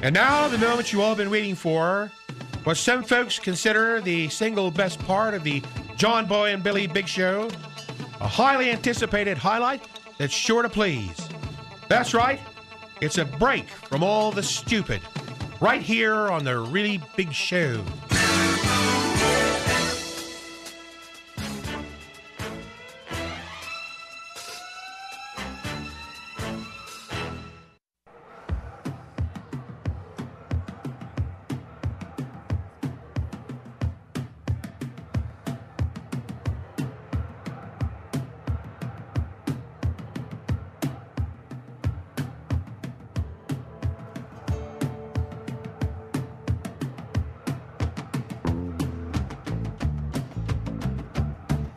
And now, the moment you all been waiting for, what some folks consider the single best part of the John Boy and Billy Big Show, a highly anticipated highlight that's sure to please. That's right, it's a break from all the stupid, right here on the Really Big Show.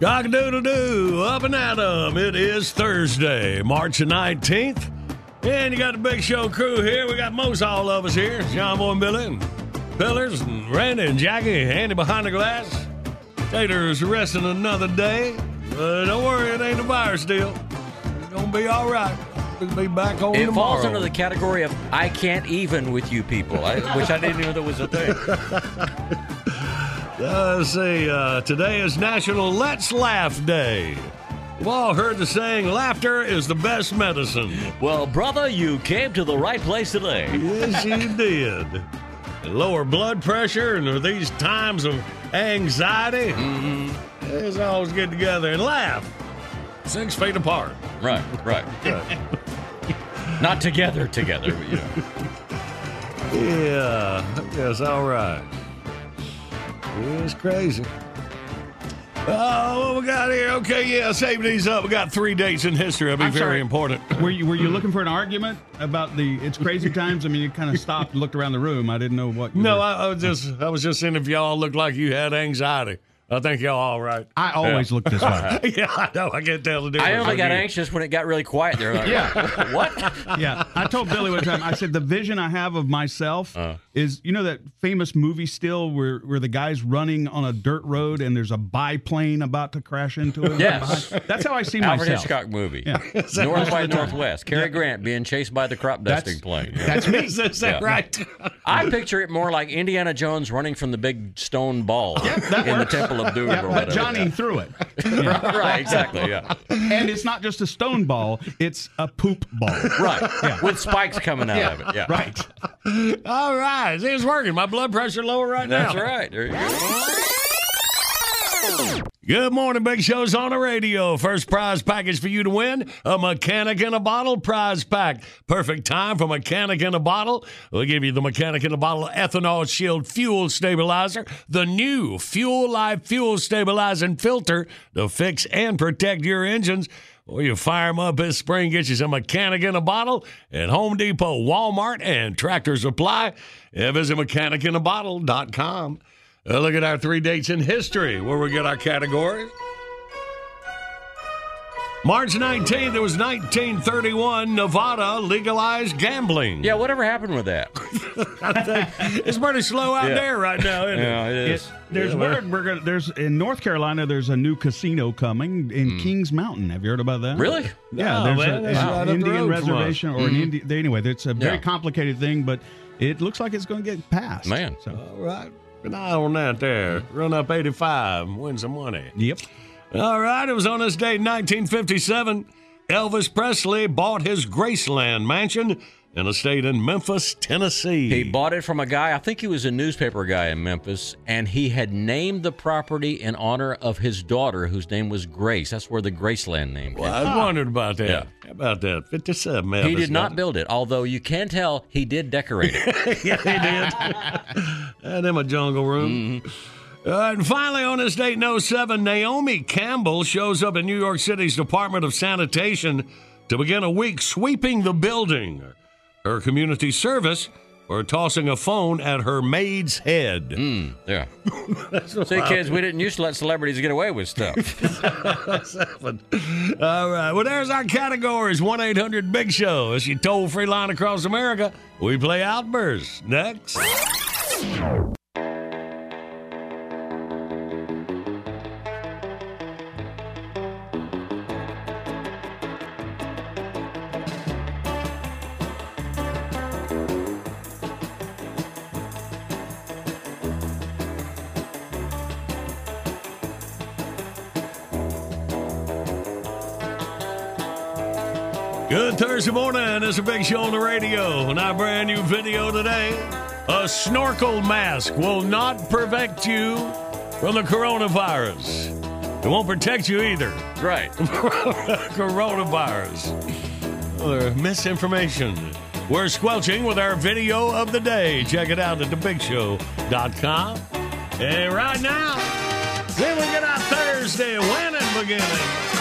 Cock doodle doo, up and at 'em. It is Thursday, March 19th. And you got the Big Show crew here. We got most all of us here. John Boy and Billy, and Pillars, and Randy, and Jackie, Andy behind the glass. Tater's resting another day. But don't worry, it ain't a virus deal. It's to be all right. We'll be back home It tomorrow. falls under the category of I can't even with you people, I, which I didn't know that was a thing. Uh, let's see. Uh, today is National Let's Laugh Day. We've all heard the saying, laughter is the best medicine. Well, brother, you came to the right place today. Yes, you did. Lower blood pressure and these times of anxiety, let's always get together and laugh. Six feet apart. Right, right. Not together, together, but, you know. Yeah, yes, all right. It's crazy. Oh, what we got here? Okay, yeah, save these up. We got three dates in history. That'll be I'm very sorry. important. Were you were you looking for an argument about the it's crazy times? I mean, you kind of stopped, and looked around the room. I didn't know what. You No, were- I, I was just I was just seeing if y'all looked like you had anxiety. I think y'all all right. I always look this way. yeah, I know. I can't tell the difference. I only got you. anxious when it got really quiet there. Like, Yeah. What? yeah, I told Billy one time. I said the vision I have of myself Uh. is you know that famous movie still where where the guy's running on a dirt road and there's a biplane about to crash into him. Yes. that's how I see Alfred myself. Hitchcock movie. Yeah. North by Northwest. Cary Grant being chased by the crop dusting plane. Yeah. That's me. Is that Yeah. right? I picture it more like Indiana Jones running from the big stone ball that in works. the Temple of Doom Yeah, or but whatever. Johnny threw it, right, exactly, yeah. and it's not just a stone ball; it's a poop ball. Right. Yeah. With spikes coming out of it. Yeah. Right. all right. It's working. My blood pressure lower right That's now. That's right. There you go. Good morning, Big Show's on the radio. First prize package for you to win a mechanic in a bottle prize pack. Perfect time for mechanic in a bottle. We'll give you the mechanic in a bottle ethanol shield fuel stabilizer, the new Fuel Life fuel stabilizing filter to fix and protect your engines. Or you fire them up this spring, get you some mechanic in a bottle at Home Depot, Walmart, and Tractor Supply. Yeah, visit mechanicinaBottle.com. Uh, look at our three dates in history where we get our categories. March 19th, it was 1931, Nevada legalized gambling. Yeah, whatever happened with that? It's pretty slow out Yeah. there right now, isn't Yeah, it? it is. There's word we're gonna, there's in North Carolina. There's a new casino coming in Kings Mountain. Have you heard about that? Really? Yeah, No, there's man, a, that's an right the Indian road from us. reservation or an Indian. Anyway, it's a very Yeah. complicated thing, but it looks like it's going to get passed. Man. So, All right. An eye on that there. Run up 85, win some money. yep. All right, it was on this date 1957. Elvis Presley bought his Graceland mansion in a state in Memphis, Tennessee. He bought it from a guy, I think he was a newspaper guy in Memphis, and he had named the property in honor of his daughter, whose name was Grace. That's where the Graceland name came. Well, I was wondering about that. Yeah. How about that? 57 He did not build it, although you can tell he did decorate it. yeah, he did. and in my jungle room. Uh, and finally, on this date in 07, Naomi Campbell shows up in New York City's Department of Sanitation to begin a week sweeping the building. Her community service for tossing a phone at her maid's head. Mm, yeah. See, kids, we didn't used to let celebrities get away with stuff. All right. Well, there's our categories 1 800 Big Show. It's your toll free line across America. We play Outbursts next. Thursday morning. It's a big show on the radio. And our brand new video today. A snorkel mask will not protect you from the coronavirus. It won't protect you either. right. coronavirus. Or misinformation. We're squelching with our video of the day. Check it out at thebigshow.com. And right now, then we get our Thursday winning beginning.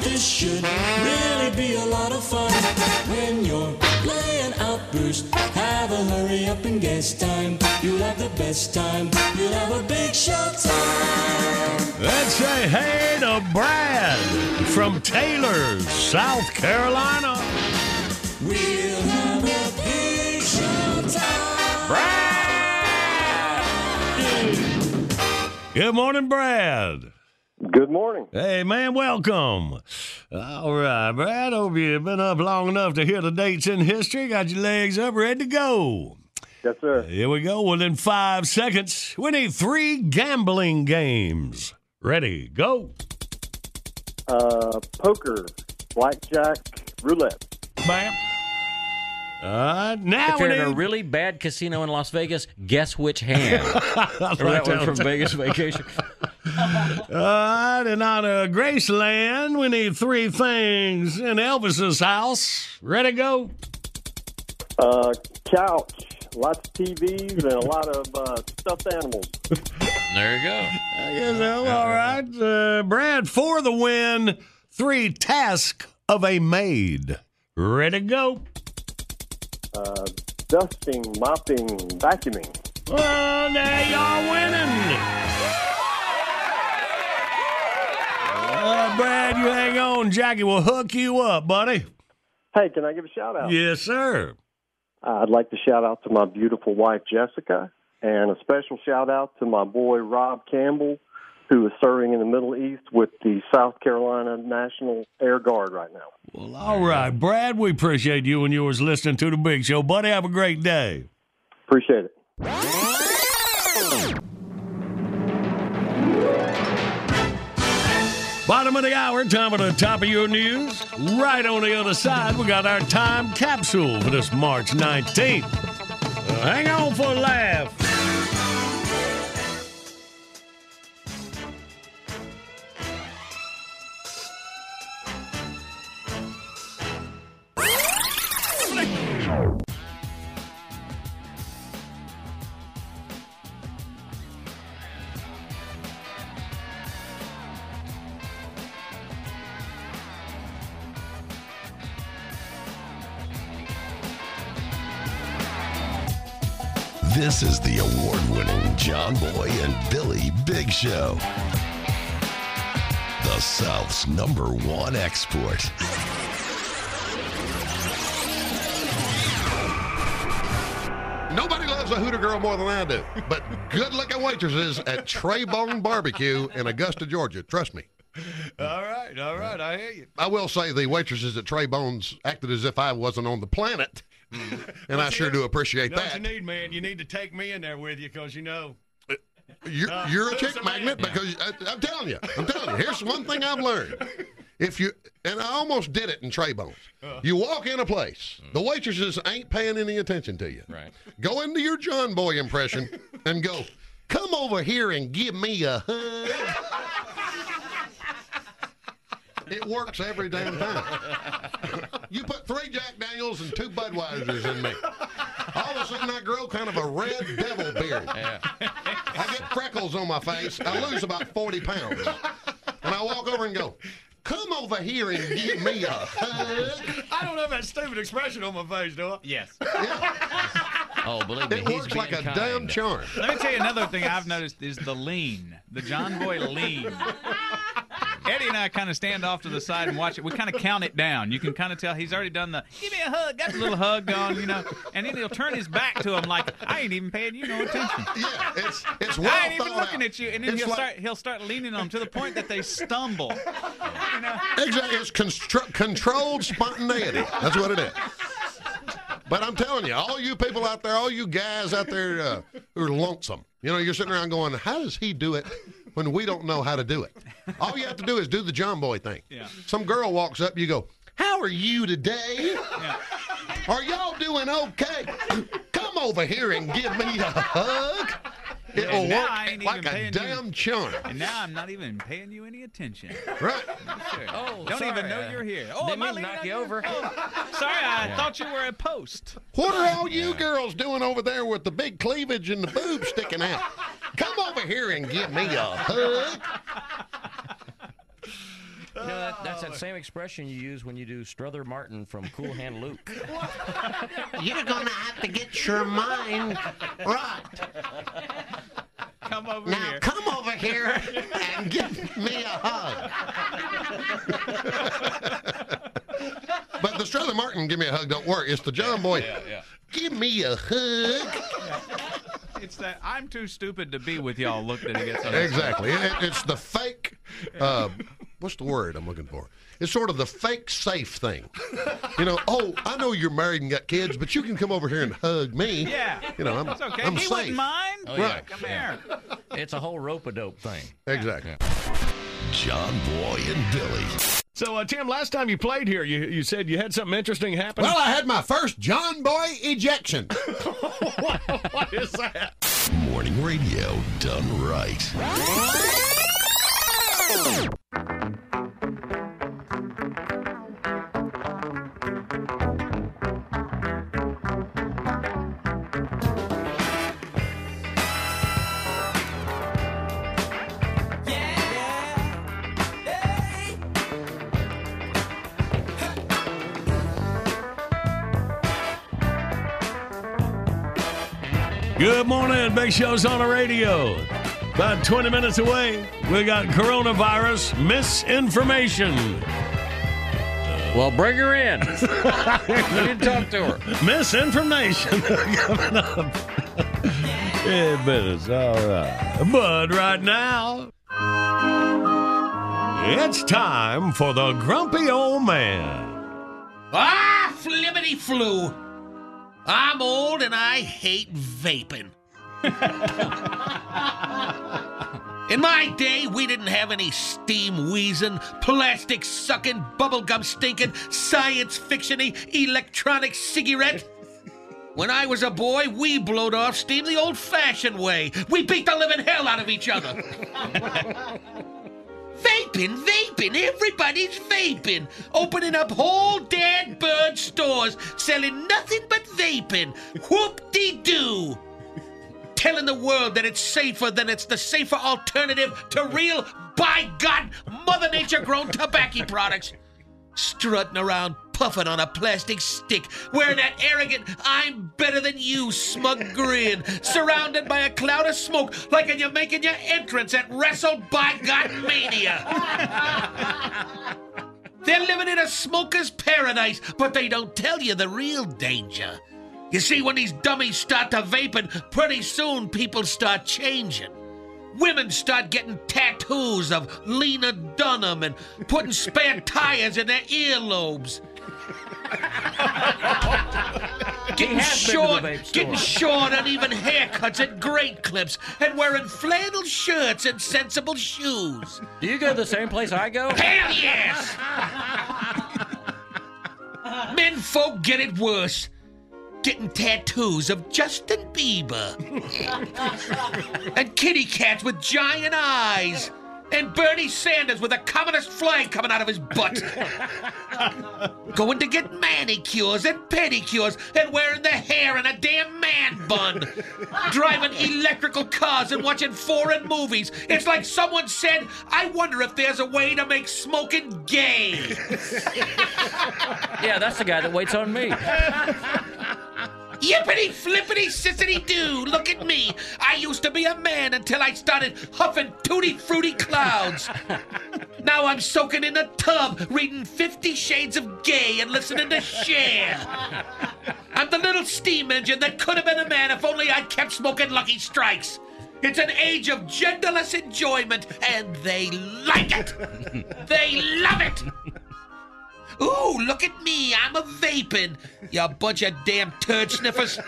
This should really be a lot of fun. When you're playing Outburst, have a hurry up and guess time. You'll have the best time. You'll have a big show time. Let's say hey to Brad from Taylor, South Carolina. We'll have a big show time. Brad! Good morning, Brad. Good morning. Hey, man, welcome. All right, Brad, hope you've been up long enough to hear the dates in history. Got your legs up, ready to go. Yes, sir. Here we go. Within five seconds, we need three gambling games. Ready, go. Uh, poker, blackjack, roulette. Bam. All right, now If we you're in a really bad casino in Las Vegas, guess which hand. Remember that one from Vegas Vacation? All right, and out of Graceland, we need three things in Elvis's house. Ready, to go. Uh, couch, lots of TVs, and a lot of uh, stuffed animals. There you go. I guess so. All right, uh, Brad, for the win, three tasks of a maid. Ready, to go. Uh, dusting, mopping, vacuuming. Well, there you're winning. Uh, Brad, you hang on. Jackie will hook you up, buddy. Hey, can I give a shout out? Yes, sir. Uh, I'd like to shout out to my beautiful wife, Jessica, and a special shout out to my boy, Rob Campbell, who is serving in the Middle East with the South Carolina National Air Guard right now. Well, all right, Brad, we appreciate you and yours listening to the Big Show. Buddy, have a great day. Appreciate it. Bottom of the hour, time for the top of your news. Right on the other side, we got our time capsule for this March 19th. Uh, hang on for a laugh. This is the award winning John Boy and Billy Big Show. The South's number one export. Nobody loves a Hooter girl more than I do, but good looking waitresses at Trey Bone Barbecue in Augusta, Georgia. Trust me. All right, all right, I hear you. I will say the waitresses at Trey Bones acted as if I wasn't on the planet, and I sure do appreciate You know what that. you need, man? You need to take me in there with you because you know. You're, Uh, you're a chick the man? magnet because I, I'm telling you, I'm telling you. Here's one thing I've learned. If you and I almost did it in Trey Bones. Uh. You walk in a place, the waitresses ain't paying any attention to you. Right. Go into your John Boy impression and go, "Come over here and give me a hug." It works every damn time. You put three Jack Daniels and two Budweisers in me. All of a sudden, I grow kind of a red devil beard. I get freckles on my face. I lose about 40 pounds. And I walk over and go, Come over here and give me a hug. I don't have that stupid expression on my face, do I? Yes. Oh, believe me, It he's works like a being damn kind. charm. Let me tell you another thing I've noticed is the lean, the John Boy lean. Eddie and I kind of stand off to the side and watch it. We kind of count it down. You can kind of tell he's already done the give me a hug, got the little hug going, you know, and then he'll turn his back to him like I ain't even paying you no attention. Yeah, it's it's well I ain't even looking out. at you, and then It's he'll like- start he'll start leaning on 'em to the point that they stumble. You know, Exactly. It's constr- controlled spontaneity. That's what it is. But I'm telling you, all you people out there, all you guys out there uh, who are lonesome, you know, you're sitting around going, how does he do it when we don't know how to do it? All you have to do is do the John Boy thing. Yeah. Some girl walks up, you go, how are you today? Are y'all doing okay? Come over here and give me a hug. It And will now I ain't like even a paying you. damn charm. and now I'm not even paying you any attention. Right. Sure. Oh, Don't sorry, even know uh, you're here. Oh, didn't am I mean to leaning knock you over. Oh, sorry, I thought you were a post. What are all you girls doing over there with the big cleavage and the boobs sticking out? Come over here and give me a hug. You know, that, that's that same expression you use when you do Strother Martin from Cool Hand Luke. You're gonna have to get your mind right. Come over here. Now here. come over here and give me a hug. but the Strother Martin give me a hug don't work. It's the John Boy. Give me a hug. It's that I'm too stupid to be with y'all. Look that he gets on. Exactly. It, it's the fake. Uh, what's the word I'm looking for? It's sort of the fake safe thing. You know, oh, I know you're married and got kids, but you can come over here and hug me. Yeah. You know, I'm, It's okay. I'm he safe. wouldn't mind. Oh, yeah. Right. Come here. It's a whole rope a dope thing. Exactly. John Boy and Billy. So, uh, Tim, last time you played here, you, you said you had something interesting happen. Well, I had my first John Boy ejection. what is that? Morning radio done right. Good morning. Big Show's on the radio. About 20 minutes away, we got coronavirus misinformation. Well, bring her in. we need to talk to her. Misinformation coming up. yeah, business. All right. But right now, it's time for the grumpy old man. Ah, flippity flu. I'm old and I hate vaping. In my day, we didn't have any steam wheezing, plastic sucking, bubblegum stinking, science fictiony, electronic cigarette. When I was a boy, we blowed off steam the old fashioned way. We beat the living hell out of each other. Vaping, vaping, everybody's vaping. Opening up whole dead bird stores, selling nothing but vaping. Whoop de doo. Telling the world that it's safer than it's the safer alternative to real, by God, Mother Nature grown tobacco products. Strutting around puffing on a plastic stick, wearing that arrogant, I'm better than you smug grin, surrounded by a cloud of smoke like you're making your entrance at Wrestle by God Mania. They're living in a smoker's paradise, but they don't tell you the real danger. You see, when these dummies start to vaping, pretty soon people start changing. Women start getting tattoos of Lena Dunham and putting spare tires in their earlobes. Getting has been to the short, getting short, uneven haircuts at great clips, and wearing flannel shirts and sensible shoes. Do you go to the same place I go? Hell yes! Men folk get it worse. Getting tattoos of Justin Bieber. and kitty cats with giant eyes. And Bernie Sanders with a communist flag coming out of his butt. Going to get manicures and pedicures and wearing the hair in a damn man bun. Driving electrical cars and watching foreign movies. It's like someone said, I wonder if there's a way to make smoking gay. Yeah, that's the guy that waits on me. Yippity flippity sissity doo, look at me. I used to be a man until I started huffing tutti fruity clouds. Now I'm soaking in a tub, reading Fifty Shades of Gay and listening to Cher. I'm the little steam engine that could have been a man if only I'd kept smoking Lucky Strikes. It's an age of genderless enjoyment, and they like it. they love it. Ooh, look at me. I'm a vaping. You bunch of damn turd sniffers.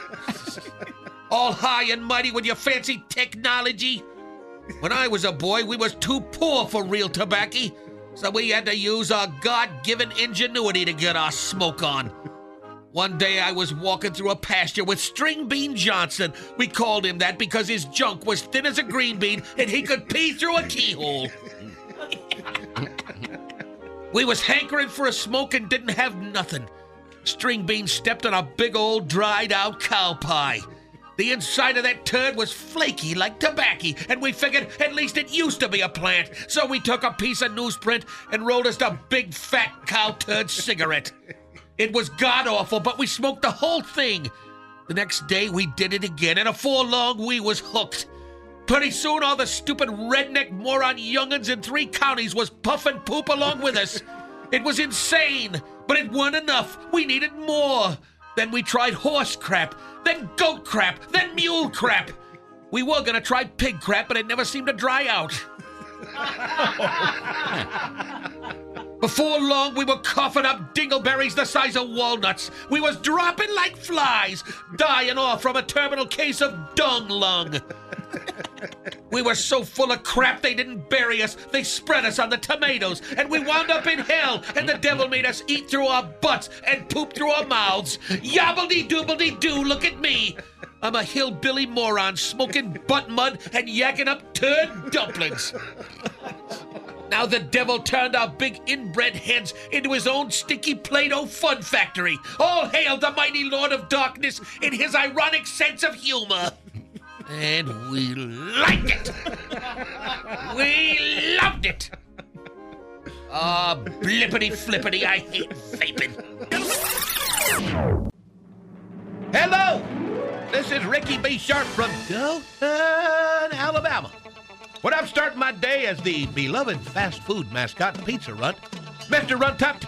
All high and mighty with your fancy technology. When I was a boy, we was too poor for real tobacco, so we had to use our God-given ingenuity to get our smoke on. One day I was walking through a pasture with String Bean Johnson. We called him that because his junk was thin as a green bean and he could pee through a keyhole. We was hankering for a smoke and didn't have nothing. String Bean stepped on a big old dried out cow pie. The inside of that turd was flaky like tobacco, and we figured at least it used to be a plant. So we took a piece of newsprint and rolled us a big fat cow turd cigarette. It was god awful, but we smoked the whole thing. The next day we did it again, and afore long we was hooked. Pretty soon all the stupid redneck moron young'uns in three counties was puffing poop along with us. It was insane, but it weren't enough. We needed more. Then we tried horse crap, then goat crap, then mule crap. We were gonna try pig crap, but it never seemed to dry out. Before long, we were coughing up dingleberries the size of walnuts. We was dropping like flies, dying off from a terminal case of dung lung. We were so full of crap they didn't bury us. They spread us on the tomatoes, and we wound up in hell, and the devil made us eat through our butts and poop through our mouths. Yobbledy doobledy doo, look at me. I'm a hillbilly moron smoking butt mud and yakking up turd dumplings. Now the devil turned our big inbred heads into his own stinky Play-Doh fun factory. All hail the mighty Lord of Darkness in his ironic sense of humor. And we liked it. we loved it. Ah, blippity flippity, I hate vaping. Hello, this is Ricky B. Sharp from Dothan, Alabama. When I'm starting my day as the beloved fast food mascot Pizza Runt, Mr. Runtop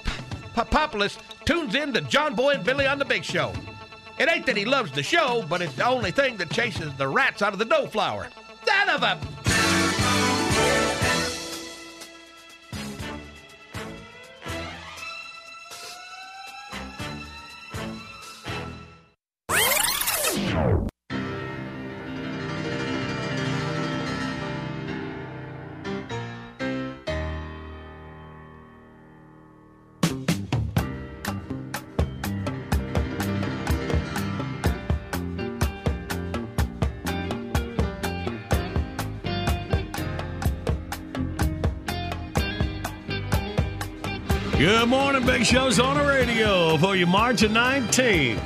Populus tunes in to John Boy and Billy on the Big Show. It ain't that he loves the show, but it's the only thing that chases the rats out of the dough flour. Son of a... Good morning, Big Show's on the radio for you March the 19th.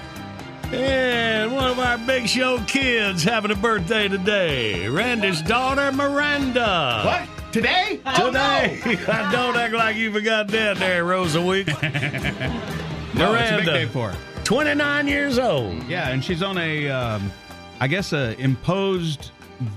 And one of our Big Show kids having a birthday today. Randy's daughter, Miranda. What? Today? Today. Don't act like you forgot that there, Rosa Week. No, it's a big day for her. 29 years old. Yeah, and she's on a, um, I guess, a imposed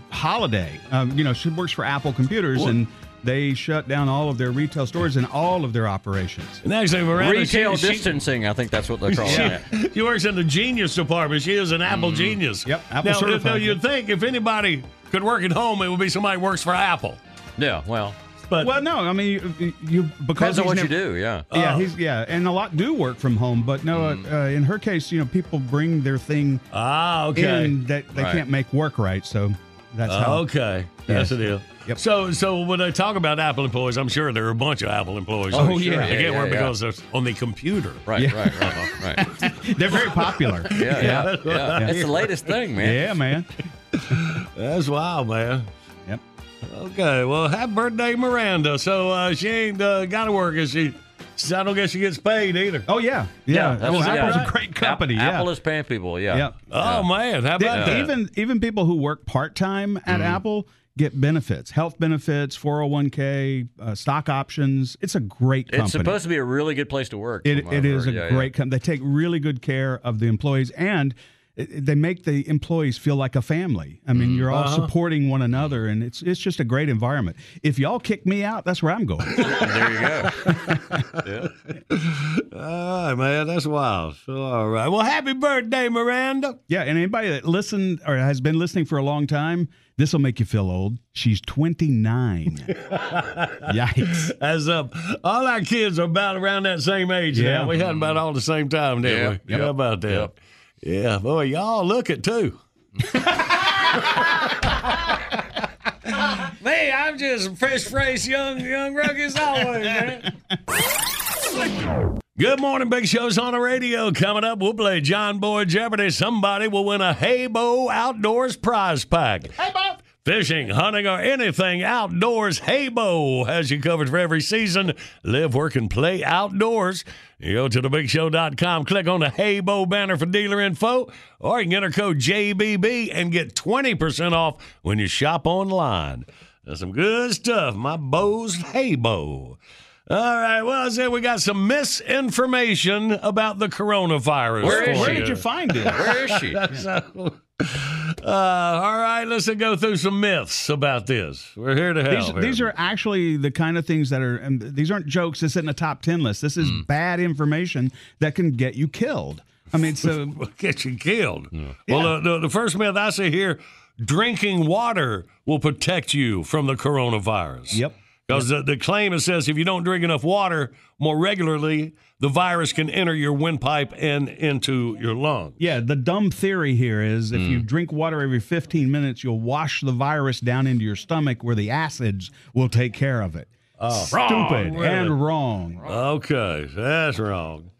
holiday. Um, you know, she works for Apple Computers, What? and they shut down all of their retail stores and all of their operations. And actually, Miranda, Retail she, she- distancing, I think that's what they call She, it. she works in the genius department. She is an Apple genius. Yep, Apple now, certified. Now, you'd think if anybody could work at home, it would be somebody who works for Apple. Yeah, well, But Well, no, I mean, you, you because depends on he's what you do. Yeah. Yeah, Oh. he's yeah, and a lot do work from home, but no, uh, uh, in her case, you know, people bring their thing ah, okay. in that they Right. can't make work right, so that's how. okay, that's Yes. the deal. Yep. So, so when I talk about Apple employees, I'm sure there are a bunch of Apple employees. Oh, who- yeah. they Yeah, can't yeah, work yeah. because they're on the computer. Right, Yeah. right, right, right. They're very popular. Yeah, yeah, yeah. It's the latest thing, man. Yeah, man. That's wild, man. Yep. Okay, well, happy birthday, Miranda. So uh, she ain't uh, got to work, is she? She- I don't guess she gets paid either. Oh yeah, yeah. that's- oh, Apple's yeah. a great company. App- yeah. Apple is paying people. Yeah. Yep. Oh man, how They- about that? even even people who work part time at Apple get benefits, health benefits, four hundred one k, uh, stock options. It's a great company. It's supposed to be a really good place to work. It, from it what I've is a. Yeah, great company. They take really good care of the employees and it, they make the employees feel like a family. I mean, you're all Uh-huh. supporting one another, and it's it's just a great environment. If y'all kick me out, that's where I'm going. There you go. All right, man, that's wild. All right. Well, happy birthday, Miranda. yeah, and anybody that listened or has been listening for a long time, this will make you feel old. She's 29. Yikes. As uh, all our kids are about around that same age Yeah. now. We had about all the same time, didn't we? Yep. How about that? Yep. Yeah, boy, y'all look it too. Me, I'm just fresh faced young young as always, man. Good morning, Big Show's on the radio. Coming up, we'll play John Boy Jeopardy. Somebody will win a Haybo Outdoors prize pack. Haybo! Fishing, hunting, or anything outdoors, Haybo has you covered for every season. Live, work, and play outdoors. You go to thebigshow.com, click on the Haybo banner for dealer info, or you can enter code JBB and get 20% off when you shop online. That's some good stuff. My bow's Haybo. All right. Well, I said we got some misinformation about the coronavirus. Where is for Where did you find it? Where is she? So, uh, all right, let's go through some myths about this. We're here to help. These, here. these are actually the kind of things that are, and these aren't jokes. This isn't a top 10 list. This is bad information that can get you killed. I mean, so get you killed. Well, the, the, the first myth I see here: drinking water will protect you from the coronavirus. Yep. Because the, the claim it says if you don't drink enough water more regularly, the virus can enter your windpipe and into your lungs. Yeah, the dumb theory here is if you drink water every 15 minutes, you'll wash the virus down into your stomach where the acids will take care of it. Stupid Wrong, really. and wrong. Okay, that's wrong.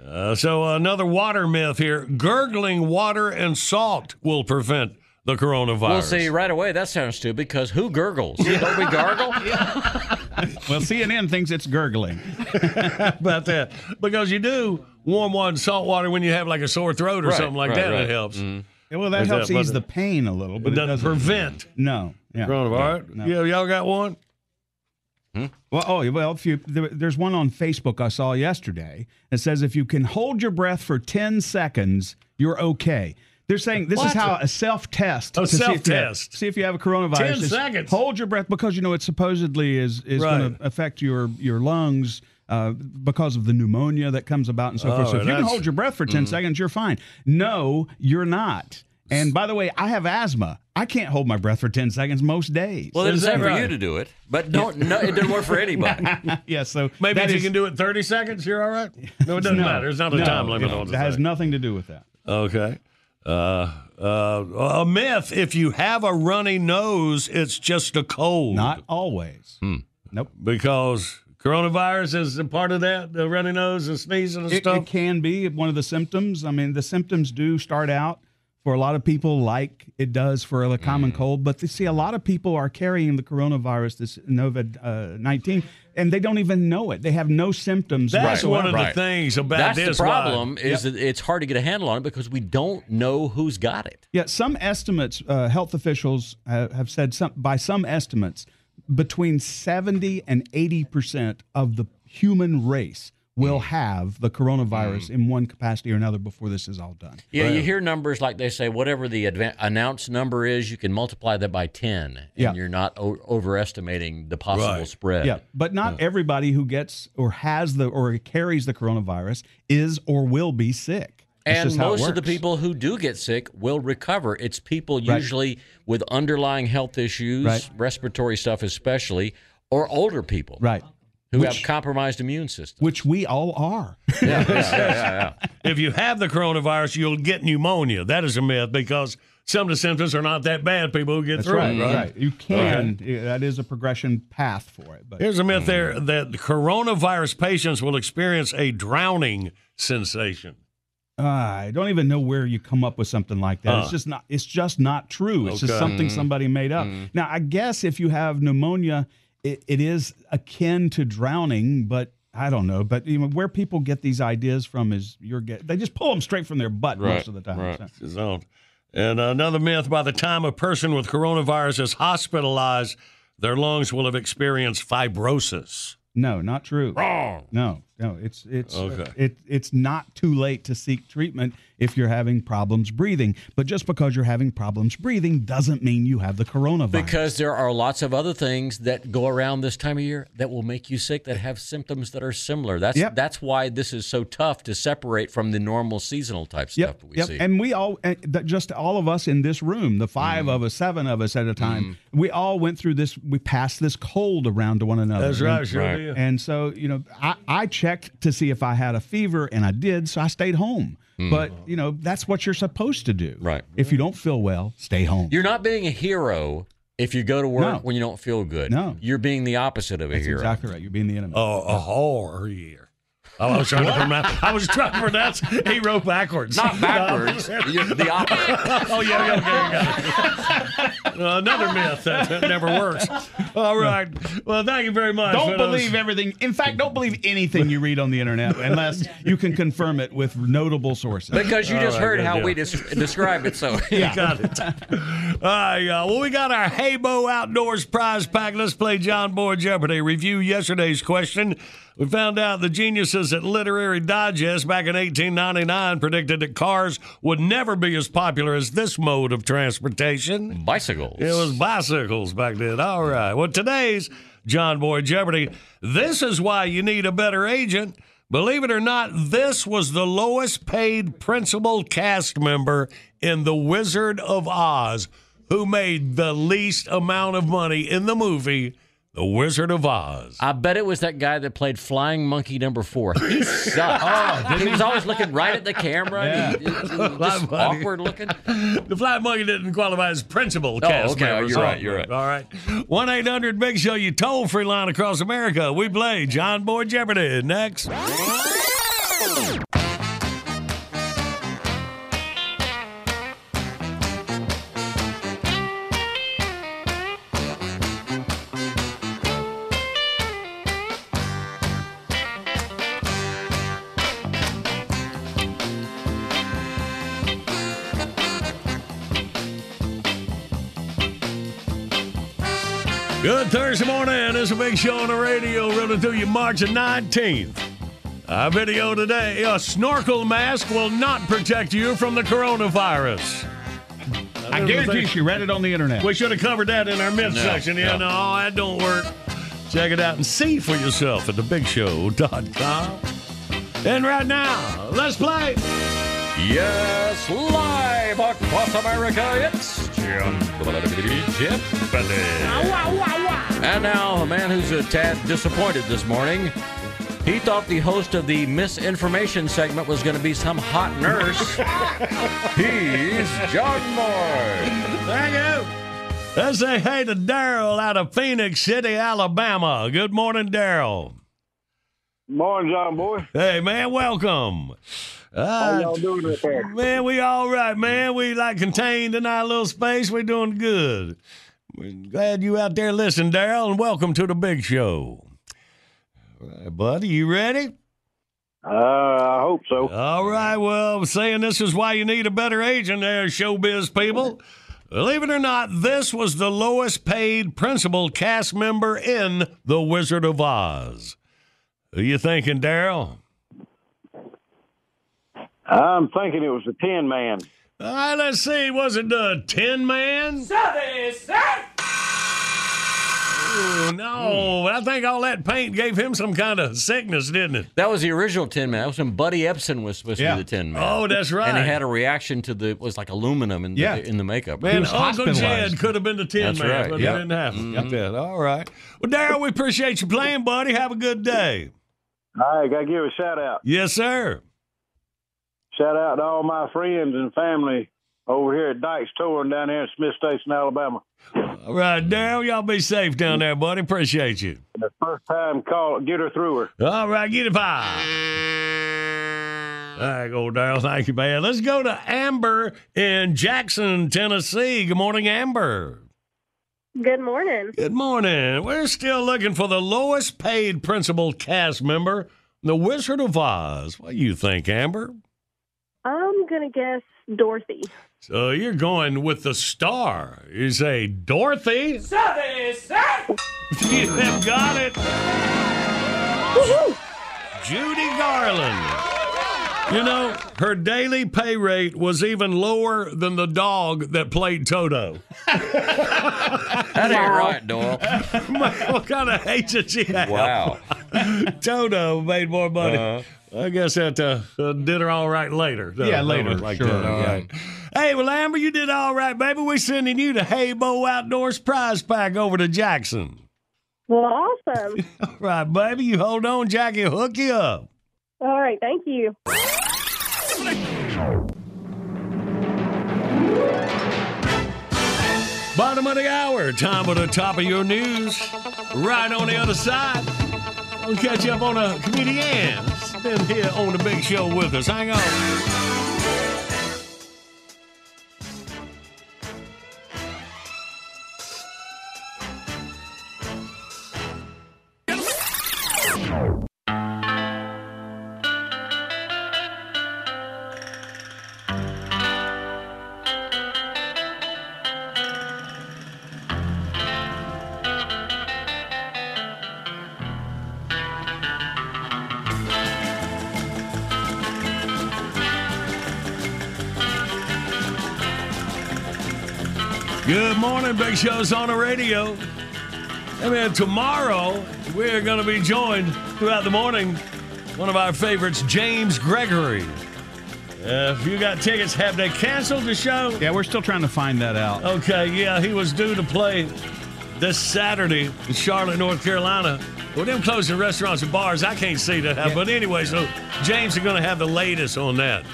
Uh, so another water myth here: gurgling water and salt will prevent the coronavirus. Well, see, right away, that sounds stupid because who gurgles? Don't we gargle? Well, CNN thinks it's gurgling. about that because you do warm water and salt water when you have like a sore throat or Right, something like right, that. right. It helps. Mm-hmm. Yeah, Well, that Is helps that- ease but- the pain a little, but It doesn't prevent No. Yeah. coronavirus. No. Yeah, y'all got one. Hmm? Well, oh, well, if you there, there's one on Facebook I saw yesterday. It says if you can hold your breath for 10 seconds, you're okay. They're saying this is how a self-test. A see if you have- self-test. See if you have a coronavirus. 10 is seconds. Hold your breath because you know it supposedly is is going to affect your your lungs. Uh, because of the pneumonia that comes about and so forth. Oh, So if you can hold your breath for 10 seconds, you're fine. No, you're not. And by the way, I have asthma. I can't hold my breath for 10 seconds most days. Well, Is it's that time for right? you to do it, but don't. No, it didn't work for anybody. yeah, so Maybe that if you can do it 30 seconds, you're all right. No, it doesn't No, matter. There's not a no, time limit it, It has thing. nothing to do with that. Okay. Uh, uh, a myth: if you have a runny nose, it's just a cold. Not always. Nope. because coronavirus is a part of that. The runny nose and sneezing and It, stuff. it can be one of the symptoms. I mean, the symptoms do start out for a lot of people like it does for a common Mm. cold, but see a lot of people are carrying the coronavirus, this COVID uh, 19, and they don't even know it. They have no symptoms. That's whatsoever. one of Right. the things about That's this. the why- problem. Is that it's hard to get a handle on it because we don't know who's got it. Yeah, some estimates, uh, health officials uh, have said some, by some estimates, between 70 and 80 percent of the human race will mm. have the coronavirus mm. in one capacity or another before this is all done. Yeah, you hear numbers like they say whatever the adva- announced number is, you can multiply that by 10, and Yeah. you're not o- overestimating the possible Right. spread. Yeah, but not everybody who gets or has the or carries the coronavirus is or will be sick. That's And just how it most of the people who do get sick will recover. It's people Right. usually with underlying health issues, Right. respiratory stuff especially, or older people right who Which- have compromised immune systems. which we all are. Yeah, yeah, yeah, yeah, yeah. If you have the coronavirus, you'll get pneumonia. That is a myth because some of the symptoms are not that bad. People who get That's through right, it, right? right. You can. yeah, That is a progression path for it. But Here's a myth there that coronavirus patients will experience a drowning sensation. I don't even know where you come up with something like that. Uh. It's just not. It's just not true. It's just something Mhm. somebody made up. Mhm. Now, I guess if you have pneumonia, it, it is akin to drowning, but I don't know. But you know, where people get these ideas from is you're get. They just pull them straight from their butt most of the time. so. So, and another myth by the time a person with coronavirus is hospitalized, their lungs will have experienced fibrosis. No, not true. Wrong. No, no. It's it's Okay. it it's not too late to seek treatment if you're having problems breathing. But just because you're having problems breathing doesn't mean you have the coronavirus. Because there are lots of other things that go around this time of year that will make you sick that have symptoms that are similar. That's Yep. that's why this is so tough to separate from the normal seasonal type stuff that we yep. see. And we all, and just all of us in this room, the 5 mm. of us, seven of us at a time, mm. we all went through this. We passed this cold around to one another. That's right, And, sure Right. did. And so, you know, I, I checked to see if I had a fever, and I did, so I stayed home. Hmm. But you know, that's what you're supposed to do. Right. If you don't feel well, stay home. You're not being a hero if you go to work No. when you don't feel good. No. You're being the opposite of a That's hero. exactly right. You're being the enemy. Oh, a whore here. Oh, I was trying to pronounce. I was trying to pronounce hero backwards. Not backwards. You're the opposite. oh yeah, yeah, okay, got it. Uh, another myth that, that never works. All right. Well, thank you very much. Don't for those- believe everything. In fact, don't believe anything you read on the internet unless you can confirm it with notable sources. Because you All just right, heard how deal. we des- describe it. So You got it. All right, y'all. Well, we got our Habo Outdoors prize pack. Let's play John Boy Jeopardy. Review yesterday's question. We found out the geniuses at Literary Digest back in 1899 predicted that cars would never be as popular as this mode of transportation. bicycles. It was bicycles back then. All right. Well, today's John Boy Jeopardy. This is why you need a better agent. Believe it or not, this was the lowest paid principal cast member in The Wizard of Oz who made the least amount of money in the movie The Wizard of Oz. I bet it was that guy that played Flying Monkey Number Four. He oh, sucked. he was always looking right at the camera. Yeah. He- he- he was just Funny. awkward looking. The Flying Monkey didn't qualify as principal Oh, cast okay. member. You're right, you're right. All right. 1 800 Big Show, you toll free line across America. We play John Boy Jeopardy next. Thursday morning. It's a big show on the radio running through you March the 19th. Our video today a snorkel mask will not protect you from the coronavirus. I guarantee she read it on the internet. We should have covered that in our mid No, section. Yeah, no. no, that don't work. Check it out and see for yourself at thebigshow.com. And right now, let's play. Yes, live across America, it's John Jeopardy. And now, a man who's a tad disappointed this morning. He thought the host of the misinformation segment was going to be some hot nurse. He's John Moore. Thank you. Let's say hey to Daryl out of Phenix City, Alabama. Good morning, Daryl. Morning, John boy. Hey, man, welcome. How Uh, y'all doing up there? Man, we all right, man. We like contained in our little space. We're doing good. We're glad you out there listening, Daryl, and welcome to the big show. All right, buddy, you ready? Uh, I hope so. All right, well, I'm saying this is why you need a better agent there, showbiz people. Believe it or not, this was the lowest paid principal cast member in The Wizard of Oz. Who you thinking, Daryl? I'm thinking it was the Tin Man. All right, let's see. Was it the Tin Man? Ooh, no, I think all that paint gave him some kind of sickness, didn't it? That was the original Tin Man. That was when Buddy Ebsen was supposed Yeah. to be the Tin Man. Oh, that's right. And he had a reaction to the it was like aluminum in the Yeah. in the makeup. Man, Uncle Jed could have been the Tin That's Man, right. but Yep. it didn't happen. Mhm. Yep. All right. Well, Daryl, we appreciate you playing, buddy. Have a good day. All right, gotta give a shout out. Yes, sir. Shout out to all my friends and family over here at Dykes Touring down here in Smith Station, Alabama. All right, Daryl, y'all be safe down there, buddy. Appreciate you. The first time call, get her through her. All right, get it by. All right, go, Daryl. Thank you, man. Let's go to Amber in Jackson, Tennessee. Good morning, Amber. Good morning. Good morning. We're still looking for the lowest paid principal cast member, The Wizard of Oz. What do you think, Amber? I'm gonna guess Dorothy. So you're going with the star. You say Dorothy? you have got it. Woo-hoo. Judy Garland. You know, her daily pay rate was even lower than the dog that played Toto. That ain't right, Doyle. what kind of agency have? Wow. Toto made more money. Uh-huh. I guess that uh, uh, did her all right later. though. Yeah, later, Like sure, that. All yeah. right. Hey, well, Amber, you did all right, baby. We're sending you the Haybo Outdoors prize pack over to Jackson. Well, awesome. All right, baby. You hold on, Jackie. Hook you up. All right, thank you. Bottom of the hour. Time for the top of your news. Right on the other side. We'll catch you up on a comedian. Been here on the big show with us. Hang on. Good morning, Big Show's on the radio. And then tomorrow, we're going to be joined throughout the morning, one of our favorites, James Gregory. Uh, if you got tickets, have they canceled the show? Yeah, we're still trying to find that out. Okay, yeah, he was due to play this Saturday in Charlotte, North Carolina. Well, them closing restaurants and bars, I can't see that. Yeah. But anyway, so James is going to have the latest on that.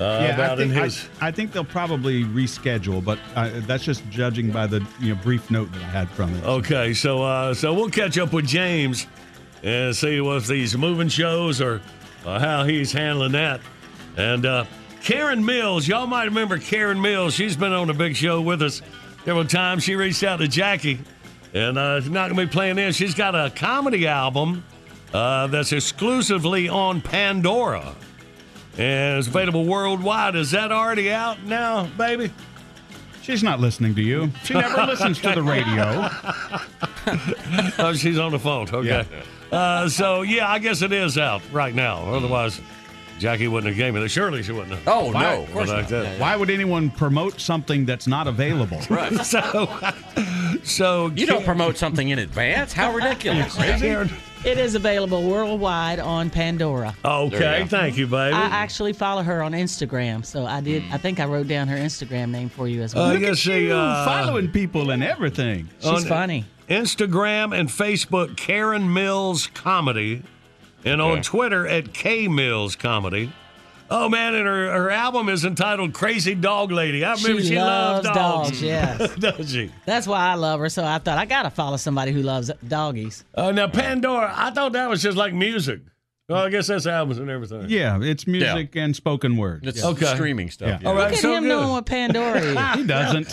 Uh, yeah, I think, in I- his. I, think they'll probably reschedule, but uh, that's just judging by the you know brief note that I had from it. Okay, so uh, so we'll catch up with James and see if these moving shows or uh, how he's handling that. And uh, Karen Mills, y'all might remember Karen Mills. She's been on the big show with us several times. She reached out to Jackie, and uh, she's not going to be playing this. She's got a comedy album uh, that's exclusively on Pandora. And it's available worldwide. Is that already out now, baby? She's not listening to you. She never listens to the radio. oh, she's on the phone. Okay. Uh, so yeah, I guess it is out right now. Otherwise, Jackie wouldn't have gave me that. Surely she wouldn't have. Oh, Why- no. Of course Like not. Yeah, yeah. Why would anyone promote something that's not available? Right. So, so You don't promote something in advance? How ridiculous. Karen- It is available worldwide on Pandora. Okay, you thank you, baby. I actually follow her on Instagram, so I did. I think I wrote down her Instagram name for you as well. Uh, Look yes, at she, you, uh, following people and everything. She's on- funny. Instagram and Facebook, Karen Mills Comedy, and on Twitter at K Mills Comedy. Oh man, and her, her album is entitled Crazy Dog Lady. I remember She she, loves loves dogs. dogs, yes. Does she? That's why I love her. So I thought I gotta follow somebody who loves doggies. Uh, now Pandora, I thought that was just like music. Well, I guess that's albums and everything. Yeah, it's music and spoken word. It's Okay. streaming stuff. Yeah. yeah. All right, Look at so him good. knowing what Pandora is. He doesn't.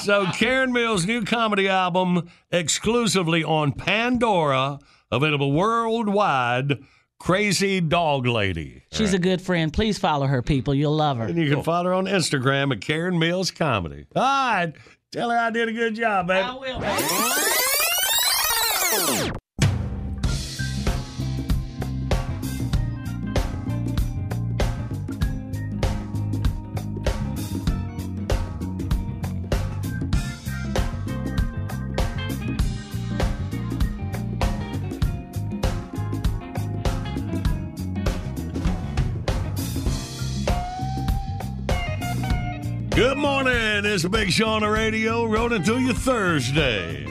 So Karen Mills' new comedy album exclusively on Pandora, available worldwide. Crazy Dog Lady. She's a good friend. Please follow her, people. You'll love her. And you can follow her on Instagram at Karen Mills Comedy. All right. Tell her I did a good job, baby. I will, baby. Morning. It's Big Show on the radio, rolling through your Thursday.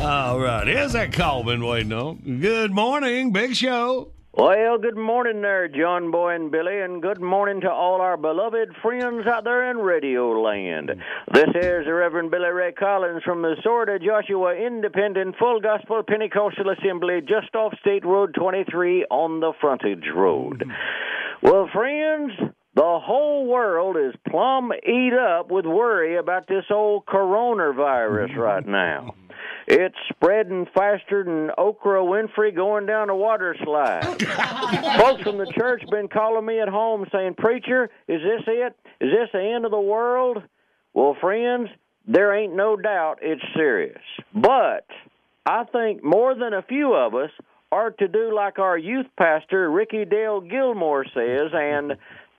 All right, here's that call been waiting on. Good morning, Big Show. Well, good morning there, John Boy and Billy, and good morning to all our beloved friends out there in Radio Land. This is the Reverend Billy Ray Collins from the Sword of Joshua Independent Full Gospel Pentecostal Assembly just off State Road 23 on the frontage road. Well, friends, the whole world is plumb eat up with worry about this old coronavirus right now. It's spreading faster than Okra Winfrey going down a water slide. Folks from the church been calling me at home saying, "Preacher, is this it? Is this the end of the world?" Well, friends, there ain't no doubt it's serious. But I think more than a few of us are to do like our youth pastor Ricky Dale Gilmore says and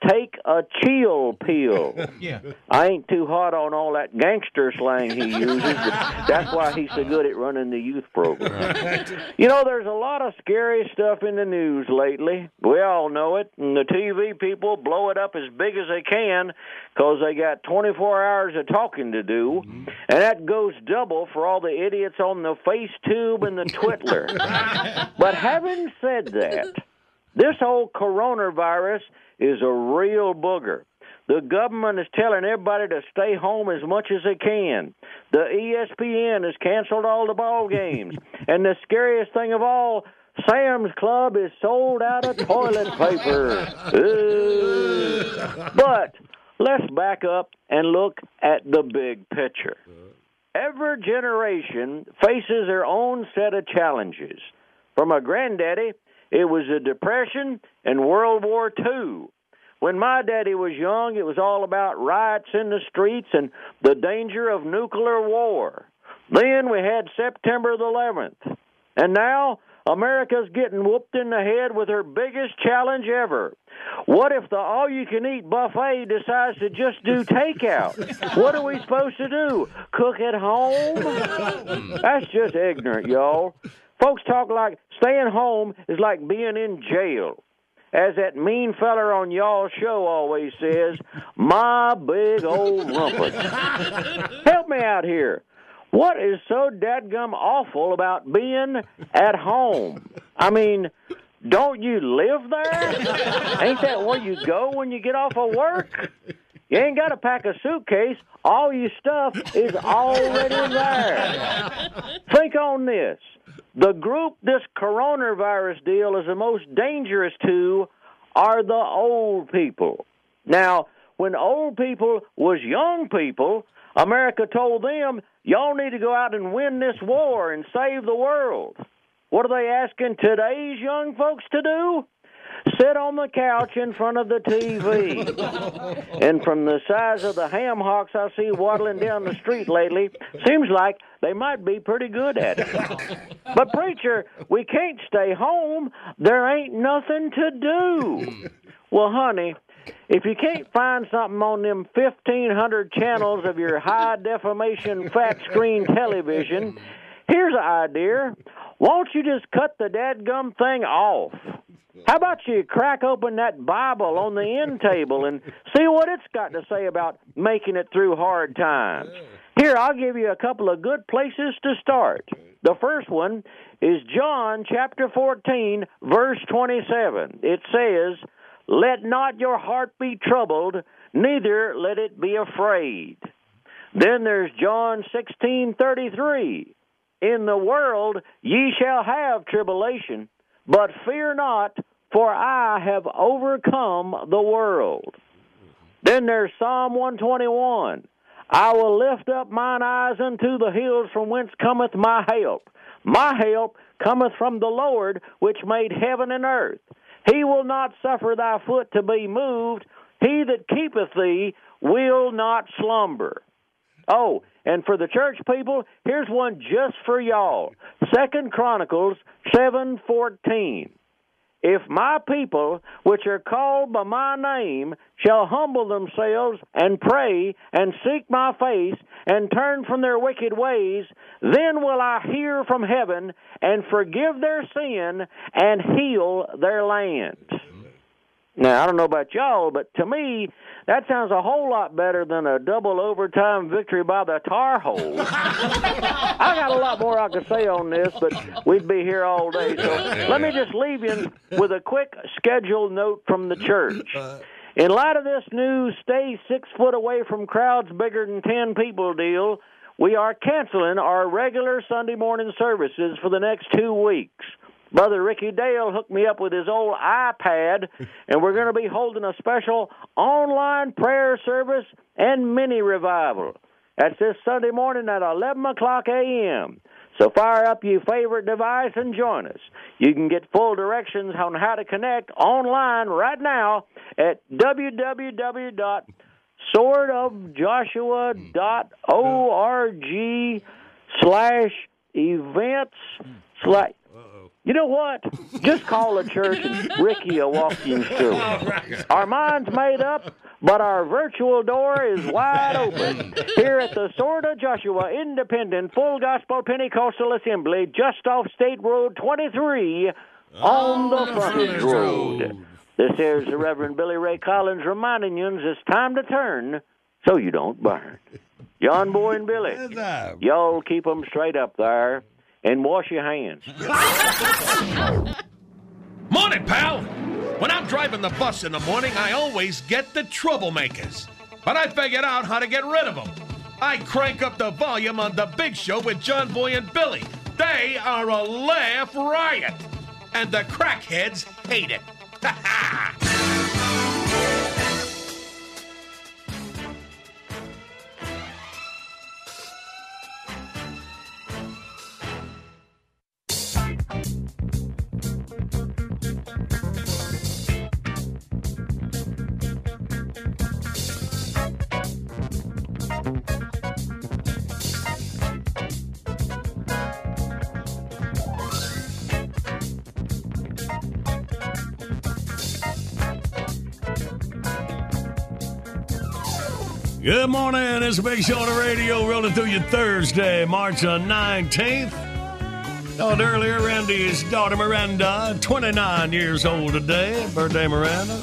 take a chill pill. Yeah. I ain't too hot on all that gangster slang he uses, that's why he's so good at running the youth program. You know, there's a lot of scary stuff in the news lately. We all know it, and the TV people blow it up as big as they can because they got 24 hours of talking to do, mm-hmm. and that goes double for all the idiots on the FaceTube and the Twitter. but having said that, this whole coronavirus is a real booger. The government is telling everybody to stay home as much as they can. The ESPN has canceled all the ball games. and the scariest thing of all, Sam's Club is sold out of toilet paper. But let's back up and look at the big picture. Every generation faces their own set of challenges. For my granddaddy, it was the Depression and World War II. When my daddy was young, it was all about riots in the streets and the danger of nuclear war. Then we had September the 11th. And now America's getting whooped in the head with her biggest challenge ever. What if the all you can eat buffet decides to just do takeout? What are we supposed to do? Cook at home? That's just ignorant, y'all. Folks talk like staying home is like being in jail. As that mean feller on y'all's show always says, my big old rumpus. Help me out here. What is so dadgum awful about being at home? I mean, don't you live there? Ain't that where you go when you get off of work? You ain't got to pack a suitcase. All your stuff is already there. Think on this. The group this coronavirus deal is the most dangerous to are the old people. Now, when old people was young people, America told them, y'all need to go out and win this war and save the world. What are they asking today's young folks to do? Sit on the couch in front of the TV. and from the size of the ham hocks I see waddling down the street lately, seems like they might be pretty good at it. But, preacher, we can't stay home. There ain't nothing to do. Hmm. Well, honey, if you can't find something on them 1,500 channels of your high definition flat screen television, here's an idea. Won't you just cut the dadgum thing off? How about you crack open that Bible on the end table and see what it's got to say about making it through hard times? Here, I'll give you a couple of good places to start. The first one is John chapter 14, verse 27. It says, Let not your heart be troubled, neither let it be afraid. Then there's John 16:33. In the world ye shall have tribulation, but fear not, for I have overcome the world. Then there's Psalm 121. I will lift up mine eyes unto the hills from whence cometh my help. My help cometh from the Lord which made heaven and earth. He will not suffer thy foot to be moved. He that keepeth thee will not slumber. Oh, and for the church people, here's one just for y'all. Second Chronicles seven fourteen. If my people, which are called by my name, shall humble themselves and pray and seek my face and turn from their wicked ways, then will I hear from heaven and forgive their sin and heal their land. Now, I don't know about y'all, but to me, that sounds a whole lot better than a double overtime victory by the Tar Heels. I got a lot more I could say on this, but we'd be here all day. So let me just leave you with a quick schedule note from the church. Uh, In light of this new stay six foot away from crowds bigger than 10 people deal, we are canceling our regular Sunday morning services for the next two weeks. Brother Ricky Dale hooked me up with his old iPad, and we're going to be holding a special online prayer service and mini revival. That's this Sunday morning at 11 o'clock a.m. So fire up your favorite device and join us. You can get full directions on how to connect online right now at www.swordofjoshua.org slash events hmm. slash you know what? Just call the church and Ricky will walk you through. Our mind's made up, but our virtual door is wide open. Here at the Sword of Joshua Independent Full Gospel Pentecostal Assembly, just off State Road 23 on the frontage road. This here's the Reverend Billy Ray Collins reminding you it's time to turn so you don't burn. John Boy and Billy, y'all keep 'em straight up there and wash your hands. Morning, pal. When I'm driving the bus in the morning, I always get the troublemakers. But I figured out how to get rid of them. I crank up the volume on the big show with John Boy and Billy. They are a laugh riot. And the crackheads hate it. Good morning. It's a big show on the radio rolling through you Thursday, March the 19th. Told earlier, Randy's daughter Miranda, 29 years old today. Birthday, Miranda.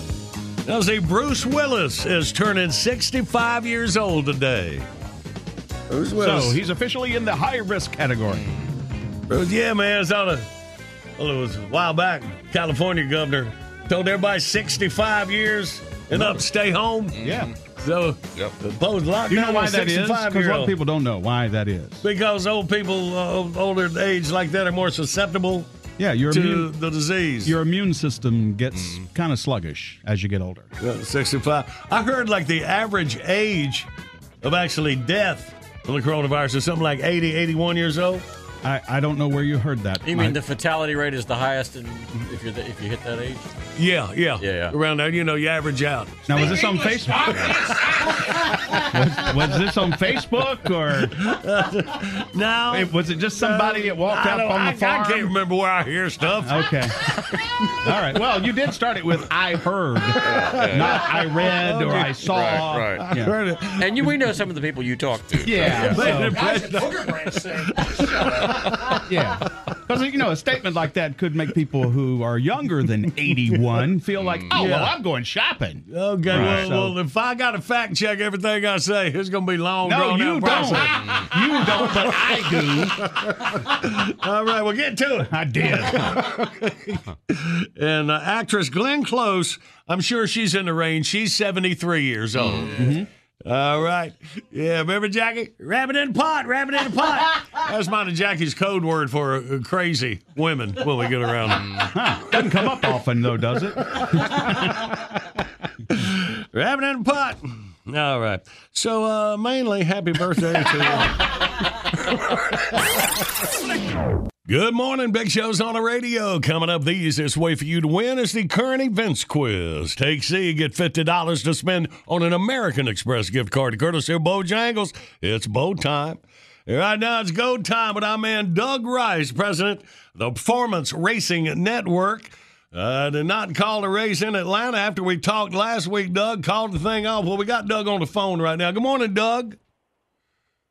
Now, see, Bruce Willis is turning 65 years old today. Bruce Willis. So he's officially in the high risk category. Bruce, yeah, man. It's on a, well, it was a while back. California governor told everybody 65 years and up, stay home. Yeah. So, yep. lockdown. Do you know why that is? Because a lot of old. people don't know why that is. Because old people, uh, older age like that, are more susceptible Yeah, your to immune, the disease. your immune system gets kind of sluggish as you get older. Yeah, 65. I heard like the average age of actually death from the coronavirus is something like 80, 81 years old. I, I don't know where you heard that. You mean I- the fatality rate is the highest in, if you're if you hit that age? Yeah, yeah, Yeah, yeah. Around there, you know, you average out. Now, was this on Facebook? was, was this on Facebook or no? Hey, was it just somebody that walked I up don't- on I- the farm? I can't remember where I hear stuff. Okay. All right. Well, you did start it with "I heard," not "I read" or "I saw." Right, right. Yeah. And you, we know some of the people you talk to. Yeah. So- yeah. Because, you know, a statement like that could make people who are younger than 81 feel like, oh, well, I'm going shopping. Okay, Right. well, So- well, if I got to fact check everything I say, it's going to be long. No, you don't. you don't, but I do. All right, well, get to it. I did. and uh, actress Glenn Close, I'm sure she's in the range. She's 73 years old. Mm-hmm. All right. Yeah, remember Jackie? Rabbit in a pot, rabbit in a pot. That's mine and Jackie's code word for uh, crazy women when we get around them. Huh. Doesn't come up often, though, does it? Rabbit in a pot. All right. So, uh, mainly, happy birthday to. Good morning, Big Show's on the radio. Coming up, the easiest way for you to win is the current events quiz. Take C, get $50 to spend on an American Express gift card courtesy of Bojangles. It's bow time. Right now, it's go time with our man Doug Rice, president of the Performance Racing Network. Uh, did not call the race in Atlanta after we talked last week. Doug called the thing off. Well, we got Doug on the phone right now. Good morning, Doug.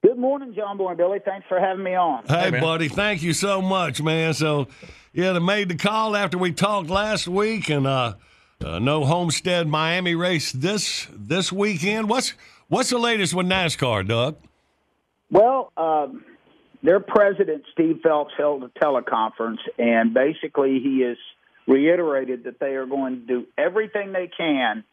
Good morning, John Boy and Billy. Thanks for having me on. Hey, buddy, thank you so much, man. So, yeah, they made the call after we talked last week, and uh, uh, no Homestead Miami race this this weekend. What's what's the latest with NASCAR, Doug? Well, um, their president, Steve Phelps, held a teleconference, and basically he has reiterated that they are going to do everything they can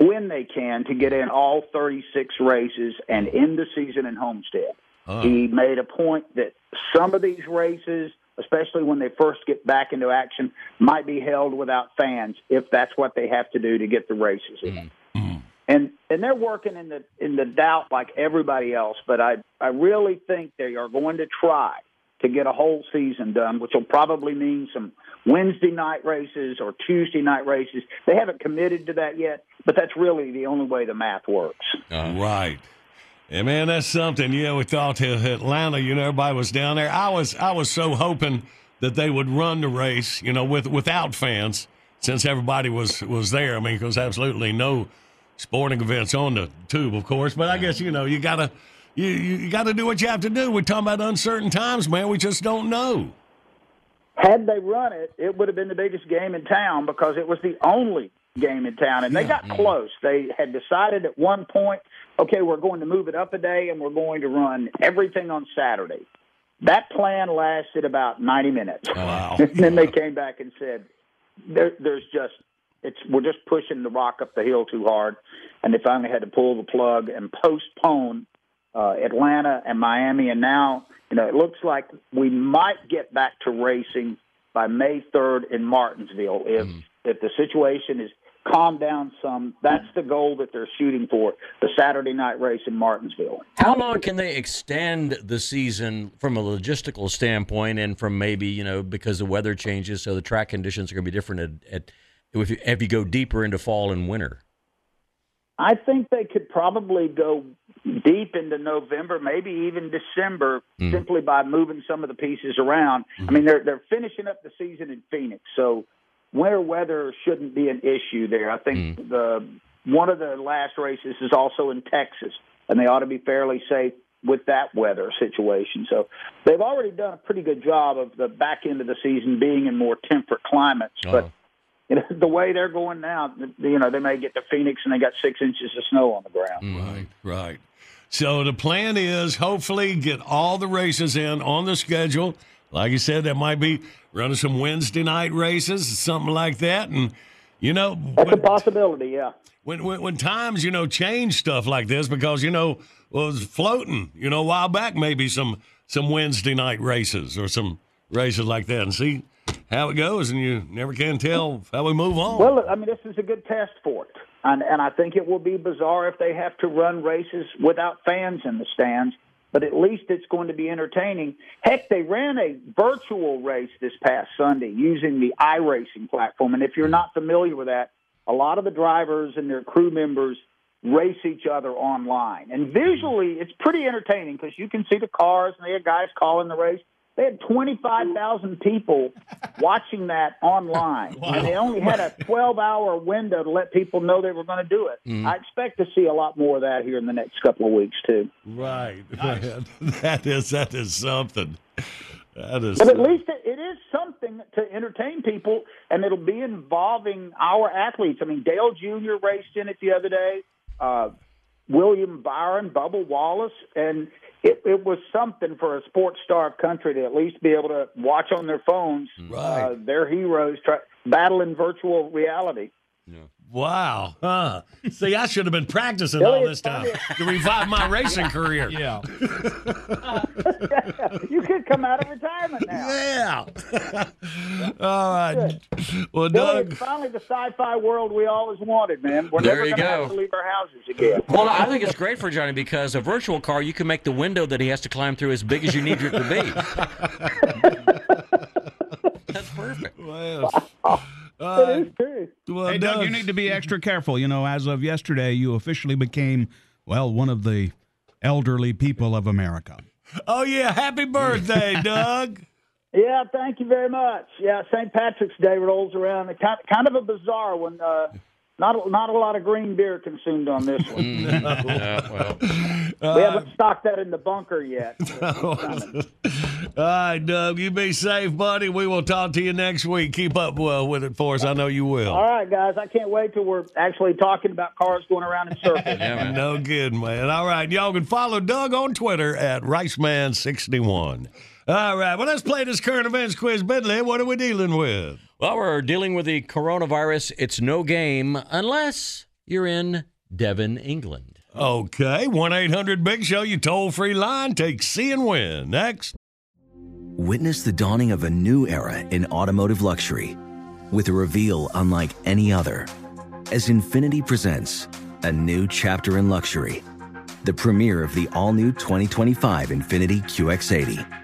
when they can to get in all 36 races and end the season in Homestead. Oh. He made a point that some of these races, especially when they first get back into action, might be held without fans if that's what they have to do to get the races in. Mm-hmm. Mm-hmm. And and they're working in the in the doubt like everybody else, but I I really think they are going to try to get a whole season done, which will probably mean some Wednesday night races or Tuesday night races. They haven't committed to that yet, but that's really the only way the math works. Uh-huh. Right. Yeah, man, that's something. Yeah, we thought to Atlanta, you know, everybody was down there. I was I was so hoping that they would run the race, you know, with without fans, since everybody was was there. I mean, because absolutely no sporting events on the tube, of course. But I guess you know you gotta you you, you got to do what you have to do. We're talking about uncertain times, man. We just don't know. Had they run it, it would have been the biggest game in town because it was the only game in town, and they got close. They had decided at one point, okay, we're going to move it up a day, and we're going to run everything on Saturday. That plan lasted about 90 minutes. Wow. and then they came back and said, there, "There's just it's we're just pushing the rock up the hill too hard," and they finally had to pull the plug and postpone uh, Atlanta and Miami. And now, you know, it looks like we might get back to racing by May 3rd in Martinsville if if the situation is calmed down some. That's the goal that they're shooting for: the Saturday night race in Martinsville. How long can they extend the season from a logistical standpoint, and from maybe you know because the weather changes, so the track conditions are going to be different at, at if you, if you go deeper into fall and winter. I think they could probably go deep into November, maybe even December, Mm. simply by moving some of the pieces around. I mean, they're they're finishing up the season in Phoenix, so winter weather shouldn't be an issue there. I think mm. the one of the last races is also in Texas, and they ought to be fairly safe with that weather situation. So they've already done a pretty good job of the back end of the season being in more temperate climates, uh-huh. but you know, the way they're going now, you know, they may get to Phoenix and they got six inches of snow on the ground. Mm. Right, right. So the plan is hopefully get all the races in on the schedule. Like you said, there might be running some Wednesday night races, something like that. And you know, That's a possibility, yeah. when, when when times you know change stuff like this because you know well, was floating you know a while back maybe some some Wednesday night races or some races like that and see how it goes and you never can tell how we move on. Well, I mean, this is a good test for it. And, and I think it will be bizarre if they have to run races without fans in the stands, but at least it's going to be entertaining. Heck, they ran a virtual race this past Sunday using the iRacing platform. And if you're not familiar with that, a lot of the drivers and their crew members race each other online. And visually, it's pretty entertaining because you can see the cars and they have guys calling the race. They had 25,000 people watching that online, and they only had a 12 hour window to let people know they were going to do it. Mhm. I expect to see a lot more of that here in the next couple of weeks, too. Right. that is that is something. That is But at least it, it is something to entertain people, and it'll be involving our athletes. I mean, Dale Jr. raced in it the other day. Uh, William Byron, Bubba Wallace, and it, it was something for a sports star of country to at least be able to watch on their phones. Uh, their heroes try, battle in virtual reality. Wow. Huh. See, I should have been practicing Billy, all this time to revive my racing career. Yeah. you could come out of retirement now. Yeah. all right. Well, Billy, Doug. finally the sci-fi world we always wanted, man. We're There never you going to go. have to leave our houses again. Well, I think it's great for Johnny because a virtual car, you can make the window that he has to climb through as big as you need it to be. That's perfect. Well, it is true. Well, hey, Doug, you need to be extra careful. You know, as of yesterday, you officially became, well, one of the elderly people of America. Oh, yeah. Happy birthday, Doug. Yeah, thank you very much. Yeah, St. Patrick's Day rolls around. It's kind kind of a bizarre one. Uh, not not a lot of green beer consumed on this one. Mm-hmm. well, we haven't stocked that in the bunker yet. All right, Doug, you be safe, buddy. We will talk to you next week. Keep up well with it for us. I know you will. All right, guys. I can't wait till we're actually talking about cars going around in circles. no good, man. All right, y'all can follow Doug on Twitter at RiceMan61. All right, well, let's play this current events quiz. Bentley, what are we dealing with? Well, we're dealing with the coronavirus. It's no game unless you're in Devon, England. Okay, 1 800 Big Show, you toll free line. Take C and win. Next. Witness the dawning of a new era in automotive luxury with a reveal unlike any other as Infiniti presents a new chapter in luxury, the premiere of the all new 2025 Infiniti QX80.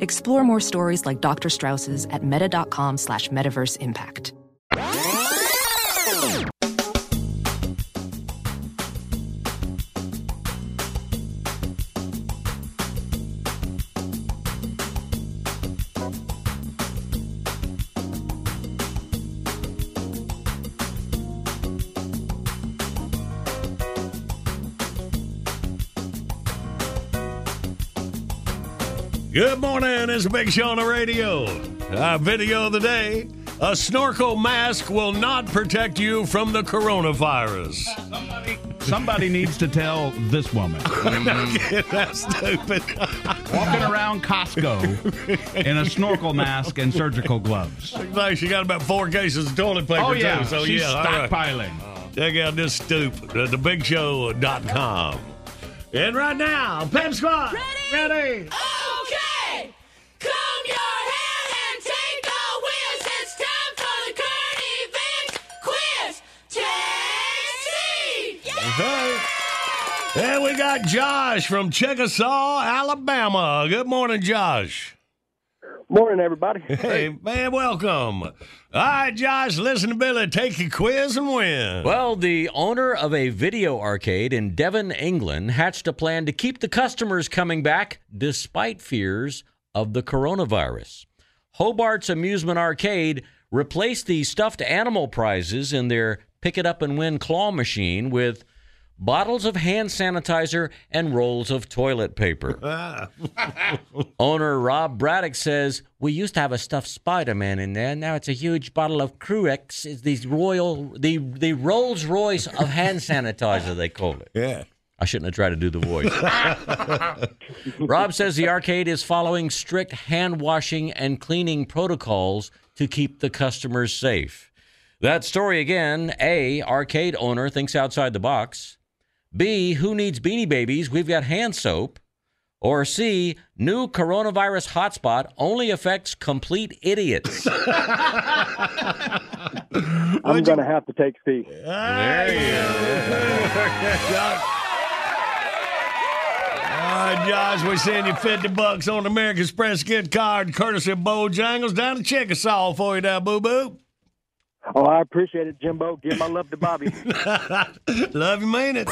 Explore more stories like Dr. Strauss's at meta.com slash metaverse impact. Good morning. It's Big Show on the radio. Our video of the day a snorkel mask will not protect you from the coronavirus. Somebody needs to tell this woman. That's stupid. Walking around Costco in a snorkel mask and surgical gloves. Looks like she got about four cases of toilet paper, Oh, yeah. too. So, She's yeah, all right. stockpiling. Uh, check out this stoop at uh, thebigshow.com. And right now, Pep Squad. Ready? Ready. Okay, Take Okay. And we got Josh from Chickasaw, Alabama. Good morning, Josh. Morning, everybody. Hey, man, welcome. All right, Josh, listen to Billy. Take your quiz and win. Well, the owner of a video arcade in Devon, England, hatched a plan to keep the customers coming back despite fears of the coronavirus. Hobart's Amusement Arcade replaced the stuffed animal prizes in their pick it up and win claw machine with bottles of hand sanitizer and rolls of toilet paper. Owner Rob Braddock says, We used to have a stuffed Spider Man in there. Now it's a huge bottle of Carex. It's the royal the the Rolls Royce of hand sanitizer, they call it. Yeah. I shouldn't have tried to do the voice. Rob says the arcade is following strict hand washing and cleaning protocols to keep the customers safe. That story again A, arcade owner thinks outside the box. B, who needs beanie babies? We've got hand soap. Or C, new coronavirus hotspot only affects complete idiots. I'm going to have to take C. There you go. All right, Josh, we send you 50 bucks on American Express gift card courtesy of Bojangles down to Chickasaw for you now, boo boo. Oh, I appreciate it, Jimbo. Give my love to Bobby. Love you, man. it.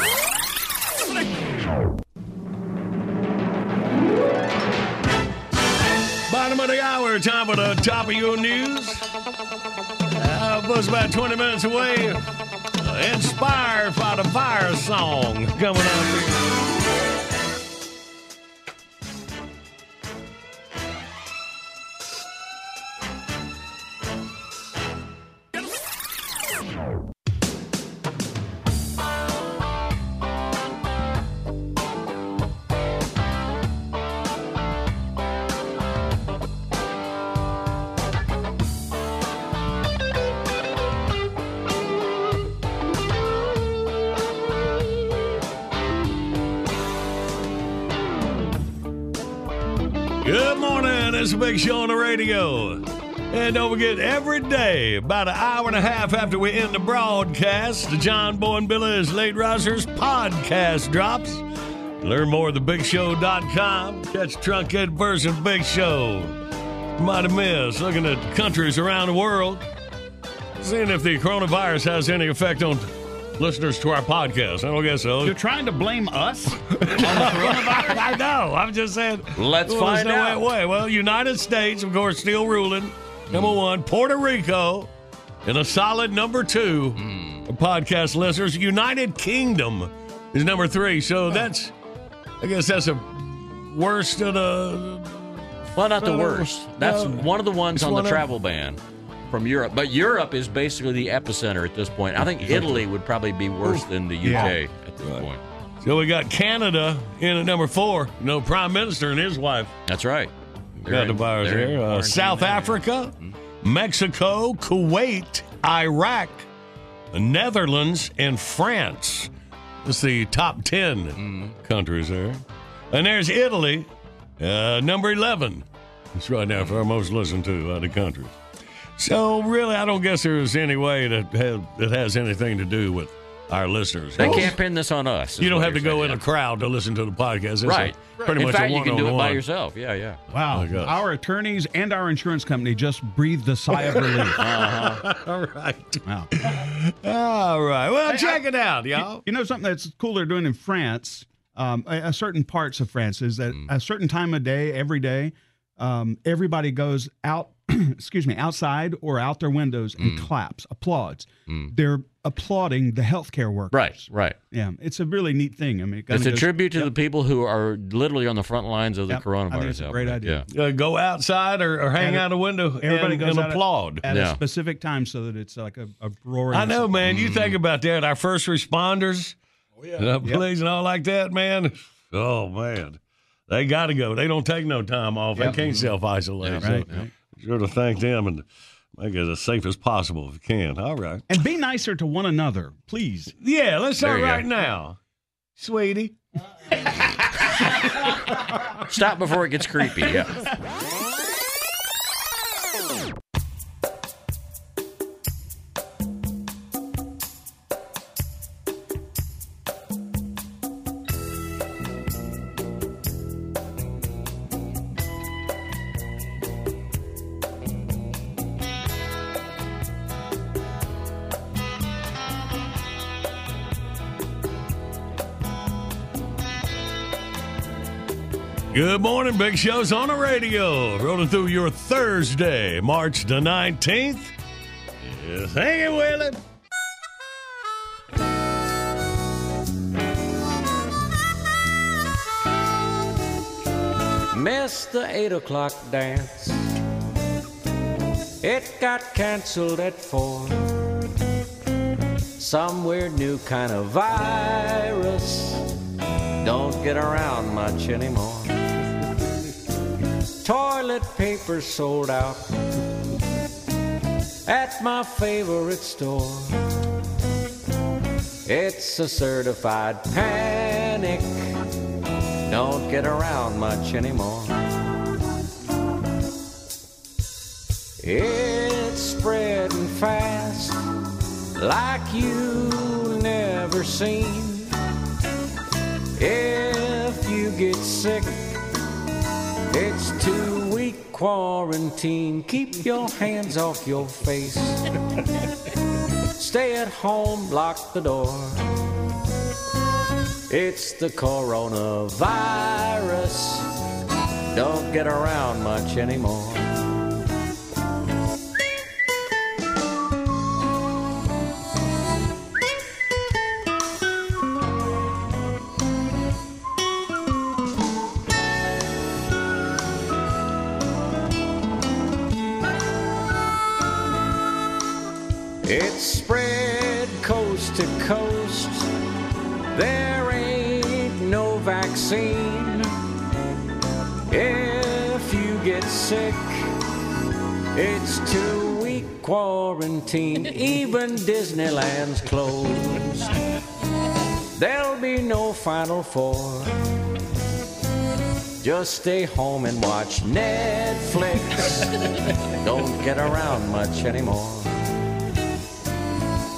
Bottom of the hour, time for the top of your news. Uh, was about 20 minutes away. Uh, inspired by the fire song coming up here. Show on the radio. And don't forget, every day, about an hour and a half after we end the broadcast, the John Boy and Billy's Late Risers podcast drops. Learn more at thebigshow.com. Catch truncated version of Big Show. Might have missed looking at countries around the world, seeing if the coronavirus has any effect on listeners to our podcast. I don't guess so. You're trying to blame us? I know. I'm just saying. Let's well, find there's no out. Way, well, United States, of course, still ruling. Number one, Puerto Rico, and a solid number two. of Podcast listeners, United Kingdom is number three. So that's, I guess that's a worst of the. Well, not the Uh, worst. That's no, one of the ones on the one of- travel ban from Europe. But Europe is basically the epicenter at this point. I think Italy would probably be worse than the UK Yeah. at this point. So we got Canada in at number four. No Prime Minister and his wife. That's right. Got They're the in- virus they're here. Uh, South there. Africa, Mexico, Kuwait, Iraq, the Netherlands, and France. It's the top 10 countries there. And there's Italy, uh, number 11. It's right now for our most listened to out of countries. So really, I don't guess there's any way that has, that has anything to do with our listeners. They can't pin this on us. You don't have to go saying, in a crowd to listen to the podcast. It's a- Right. Pretty in much fact, a you can do it by yourself. Yeah, yeah. Wow. my God. Our attorneys and our insurance company just breathed a sigh of relief. Uh-huh. All right. Wow. All right. Well, Hey, check I- it out, You, y'all. you know something that's cool they're doing in France, um, a, a certain parts of France is that a certain time of day, every day, um, everybody goes out, excuse me, outside or out their windows and claps, applauds. They're applauding the healthcare workers. Right, right. Yeah, it's a really neat thing. I mean, it It's kinda a goes- tribute to Yep. the people who are literally on the front lines of the Yep. I coronavirus. think it's a great idea. Yeah. Uh, go outside or, or hang And out a window Everybody and, goes and out at- applaud. at, Yeah. a specific time so that it's like a, a roaring. I know, man. You think about that. Our first responders, Oh, yeah. uh, police, and all like that, man. Oh, man. They got to go. They don't take no time off. Yep. They can't self isolate. Yeah, so right, right. Sure to thank them and make it as safe as possible if you can. All right. And be nicer to one another, please. Yeah, let's There start you go. right now. Sweetie. Stop before it gets creepy. Yeah. Morning, Big Show's on the radio. Rolling through your Thursday, March the 19th. Yes, hang it with it. Missed the 8 o'clock dance. It got canceled at 4. Some weird new kind of virus. Don't get around much anymore. Toilet paper sold out at my favorite store. It's a certified panic. Don't get around much anymore. It's spreading fast like you've never seen. If you get sick, It's two week quarantine. Keep your hands off your face. Stay at home, lock the door. It's the coronavirus. Don't get around much anymore. It's spread coast to coast. There ain't no vaccine. If you get sick, it's two week quarantine. Even Disneyland's closed. There'll be no Final Four. Just stay home and watch Netflix. Don't get around much anymore.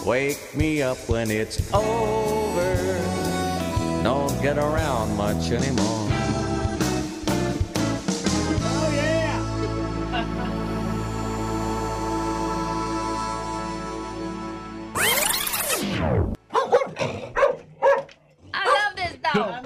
Wake me up when it's over. Don't get around much anymore. Oh yeah. I love this dog.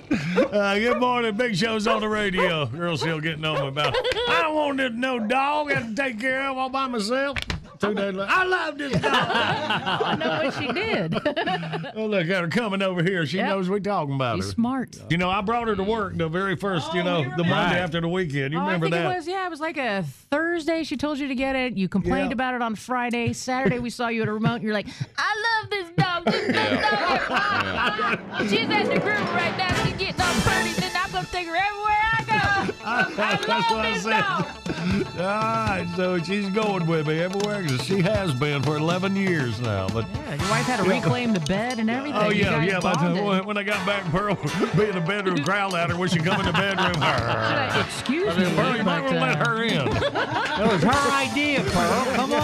Uh, good morning. Big Show's on the radio. Girl's still getting on me about I don't want this no dog. I have to take care of all by myself. Two days later, I love this dog. I know what she did. oh, look at her coming over here. She Yep. knows we're talking about her. She's her. smart. You know, I brought her to work the very first, oh, you know, the Monday after the weekend. You Oh, remember I think that? it was yeah, it was like a Thursday. She told you to get it. You complained Yeah. about it on Friday. Saturday we saw you at a remote. and You're like, I love this dog. This this dog. She's at the group right now. She's getting all pretty. Then I'm gonna take her everywhere I go. That's what I said. All right, so she's going with me everywhere 'cause she has been for 11 years now. But Yeah, your wife had to reclaim the bed and everything. Oh yeah, yeah. But bonded. uh, when I got back, Pearl be in the bedroom, growl at her when she come in the bedroom. I- excuse I said, me, Pearl, you might but, want to let uh, her in. That was her idea, Pearl. Come on.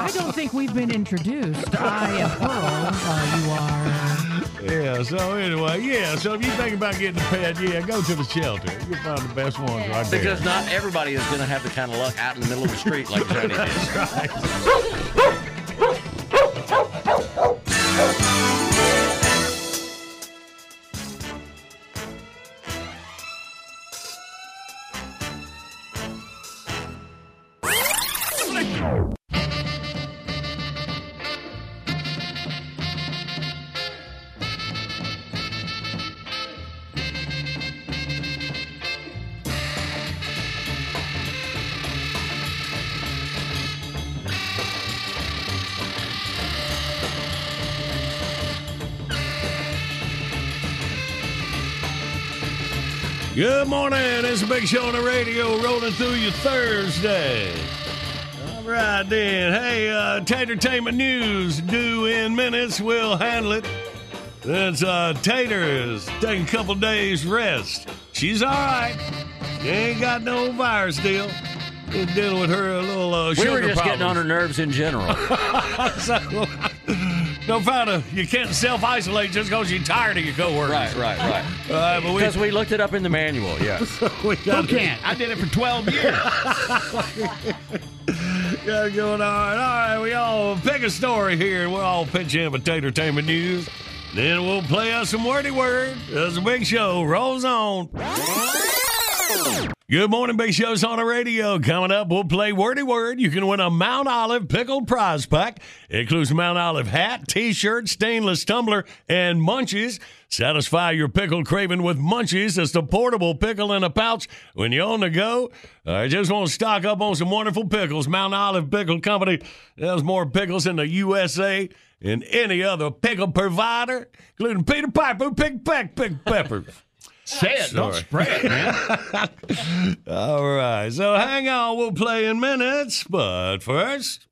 I don't think we've been introduced. I am Pearl. Uh, you are. Yeah. So anyway, yeah. So if you think about getting a pet, yeah, go to the shelter. You'll find the best ones right there. Because not everybody is going to have the kind of luck out in the middle of the street like Johnny did. Good morning. It's a big show on the radio rolling through your Thursday. All right, then. Hey, uh, Tatertainment News due in minutes. We'll handle it. That's uh, Tater is taking a couple days rest. She's all right. She ain't got no virus deal. Just dealing with her a little uh, We sugar were just getting on her nerves in general. so, no found you can't self isolate just because you're tired of your coworkers. Right, right, right. Uh, but we, Because we looked it up in the manual, yeah. we got Who can't? I did it for 12 years. Got it going on. All right, we all pick a story here, and we'll all pitch in with Tatertainment News. Then we'll play us some wordy word as the big show rolls on. Good morning, Big Show's on the radio. Coming up, we'll play Wordy Word. You can win a Mount Olive pickled prize pack. It includes a Mount Olive hat, t-shirt, stainless tumbler, and munchies. Satisfy your pickle craving with munchies. It's the portable pickle in a pouch when you're on the go. I just want to stock up on some wonderful pickles. Mount Olive Pickle Company has more pickles in the USA than any other pickle provider, including Peter Piper, picked peck, pick pepper. Say it, don't Sorry. spread, man. All right, so hang on, we'll play in minutes, but first,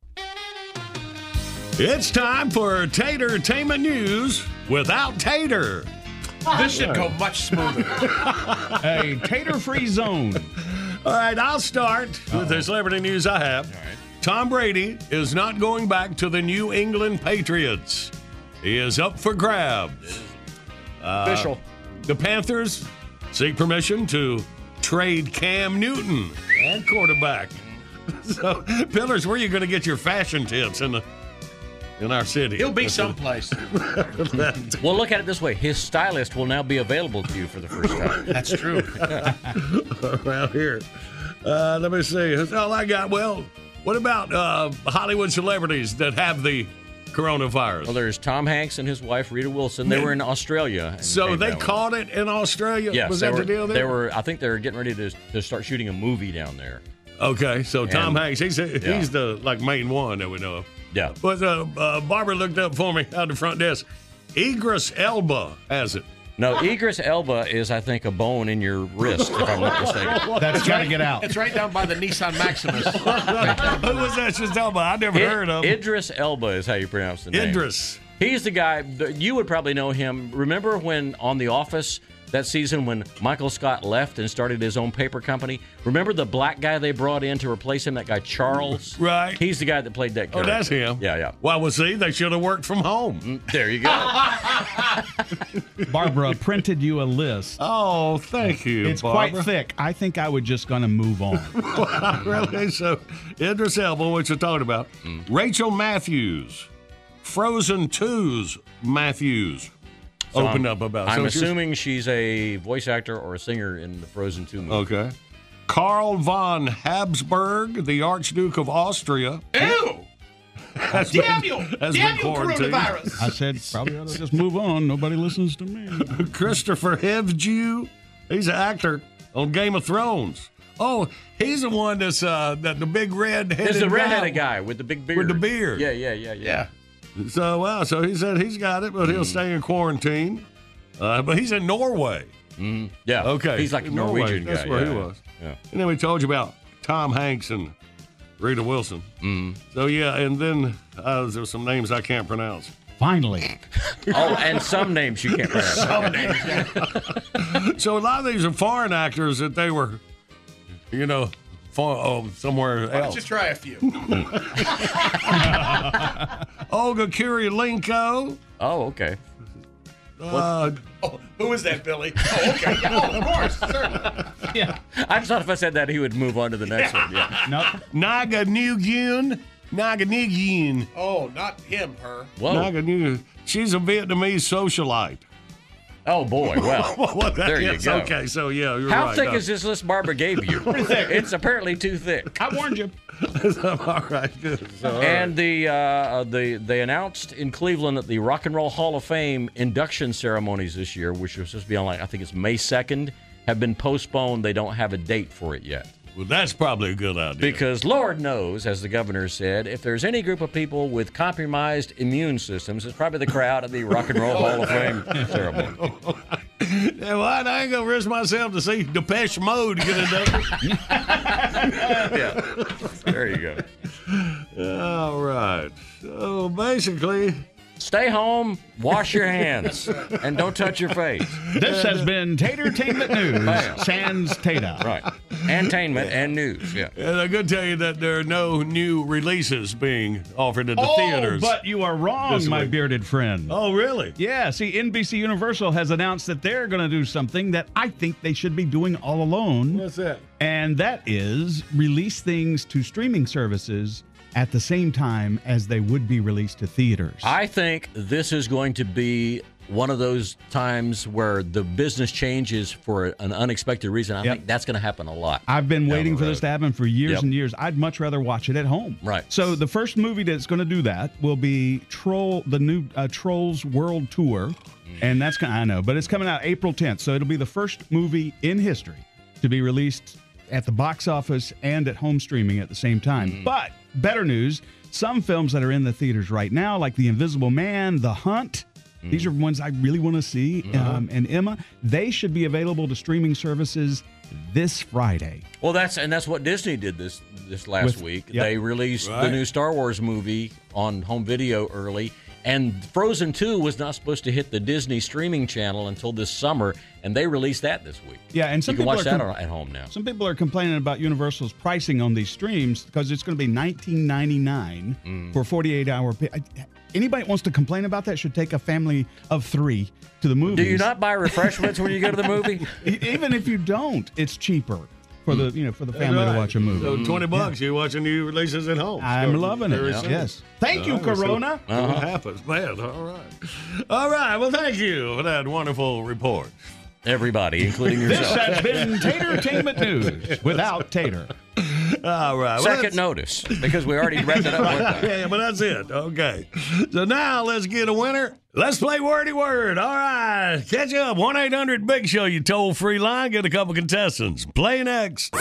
it's time for Tater Tainment News without Tater. This should go much smoother. A tater free zone. All right, I'll start with the celebrity news I have. Tom Brady is not going back to the New England Patriots. He is up for grabs. Uh, Official. The Panthers seek permission to trade Cam Newton and quarterback. So, Pillars, where are you going to get your fashion tips in the in our city? He'll be someplace. Well, look at it this way: his stylist will now be available to you for the first time. That's true. around here. Uh, let me see. That's all I got. Well, what about uh, Hollywood celebrities that have the coronavirus? Well, there's Tom Hanks and his wife Rita Wilson. They were in Australia. So they caught it in Australia. Yes, was that were, the deal? There? They were. I think they're getting ready to, to start shooting a movie down there. Okay, so Tom Hanks, he's he's Yeah. the like main one that we know of. Yeah. But uh, uh, Barbara looked up for me out the front desk. Idris Elba has it. No, Idris Elba is, I think, a bone in your wrist, if I'm not mistaken. That's got to get out. It's right down by the Nissan Maximus. Who was that? Just Elba. I never Id- heard of him. Idris Elba is how you pronounce the name. Idris. He's the guy. that- You would probably know him. Remember when on The Office that season when Michael Scott left and started his own paper company? Remember the black guy they brought in to replace him? That guy Charles. Right. He's the guy that played that Oh, that's him. Yeah, yeah. Well, well, see, they should have worked from home. Mm, There you go. Barbara printed you a list. Oh, thank you. It's Barbara. quite thick. I think I was just gonna move on. really? So, Idris Elba, what you're talking about. Mm. Rachel Matthews, Frozen 2's Matthews, So opened I'm- up about. I'm so she's- assuming she's a voice actor or a singer in the Frozen 2 movie. Okay. Karl von Habsburg, the Archduke of Austria. Ew! Has Damn been- you! has Damn been you, quarantined. coronavirus! I said probably ought to just move on. Nobody listens to me. Kristofer Hivju, he's an actor on Game of Thrones. Oh, he's the one that's uh, that the big red headed. There's the redheaded guy with the big beard. With the beard. Yeah, yeah, yeah, yeah. So wow, so he said he's got it, but he'll stay in quarantine. Uh, but he's in Norway. Mm, yeah. Okay, He's like a in Norway, Norwegian That's where yeah, he was. Yeah. And then we told you about Tom Hanks and Rita Wilson. Mm. So yeah, and then uh, there's some names I can't pronounce. Finally. Oh, and some names you can't pronounce. Some names. so a lot of these are foreign actors that they were, you know, for, oh, somewhere Why else. Just try a few? Olga Kurylenko. Oh, okay. Uh, Oh, who is that, Billy? Oh, okay. Yeah, oh, of course, certainly. Yeah. I just thought if I said that, he would move on to the next one. Yeah. Nope. Naga Nguyen. Naga Nguyen. Oh, not him, her. Whoa. Naga Nguyen. She's a Vietnamese socialite. Oh boy. Well, Well, that there you go. Okay, so yeah, you're How right. thick no. is this list Barbara gave you? it's apparently too thick. I warned you. all right, good. So, all And the uh, the they announced in Cleveland that the Rock and Roll Hall of Fame induction ceremonies this year, which was supposed to be on like I think it's May second, have been postponed. They don't have a date for it yet. Well, that's probably a good idea. Because Lord knows, as the governor said, if there's any group of people with compromised immune systems, it's probably the crowd at the Rock and Roll Hall of Fame ceremony. yeah, well, I ain't gonna risk myself to see Depeche Mode get it done. yeah, there you go. all right. So basically, Stay home, wash your hands, and don't touch your face. This has been Tater Tatertainment News. Bam. Sans Tater. Right. Mm-hmm. Entertainment and news. Yeah. and I could tell you that there are no new releases being offered at the Oh, theaters. but you are wrong, my week. bearded friend. oh, really? Yeah, see, NBC Universal has announced that they're going to do something that I think they should be doing all alone. What's that? And that is release things to streaming services at the same time as they would be released to theaters. I think this is going to be one of those times where the business changes for an unexpected reason. I Yep. think that's going to happen a lot. I've been waiting for this to happen for years Yep. and years. I'd much rather watch it at home. Right. So the first movie that's going to do that will be Troll, the new uh, Trolls World Tour, and that's kind I know, but it's coming out April 10th. So it'll be the first movie in history to be released at the box office and at home streaming at the same time. But better news: some films that are in the theaters right now, like The Invisible Man, The Hunt. These are ones I really want to see. Um, and Emma, they should be available to streaming services this Friday. Well, that's and that's what Disney did this this last With- week. yep. They released the new Star Wars movie on home video early, And Frozen 2 was not supposed to hit the Disney streaming channel until this summer, and they released that this week. Yeah, and some you can people watch are that com- at home now. Some people are complaining about Universal's pricing on these streams because it's going to be nineteen ninety nine Mm. for forty eight hour. pa- Anybody wants to complain about that should take a family of three to the movies. Do you not buy refreshments when you go to the movie? Even if you don't, it's cheaper for the you know for the family Right. to watch a movie. So twenty Yeah. bucks, you watching new releases at home. I'm Starting loving it. Yeah. Yes. Thank you, All right, so- Corona. What Uh-huh. happens, man? All right, all right. Well, thank you for that wonderful report. Everybody, including yourself. this has been Tatertainment News without Tater. All right. well, Second notice, because we already wrapped it up. one time. yeah, but that's it. Okay. So now let's get a winner. Let's play wordy word. All right. Catch up. 1 800 Big Show, you toll free line. Get a couple contestants. Play next.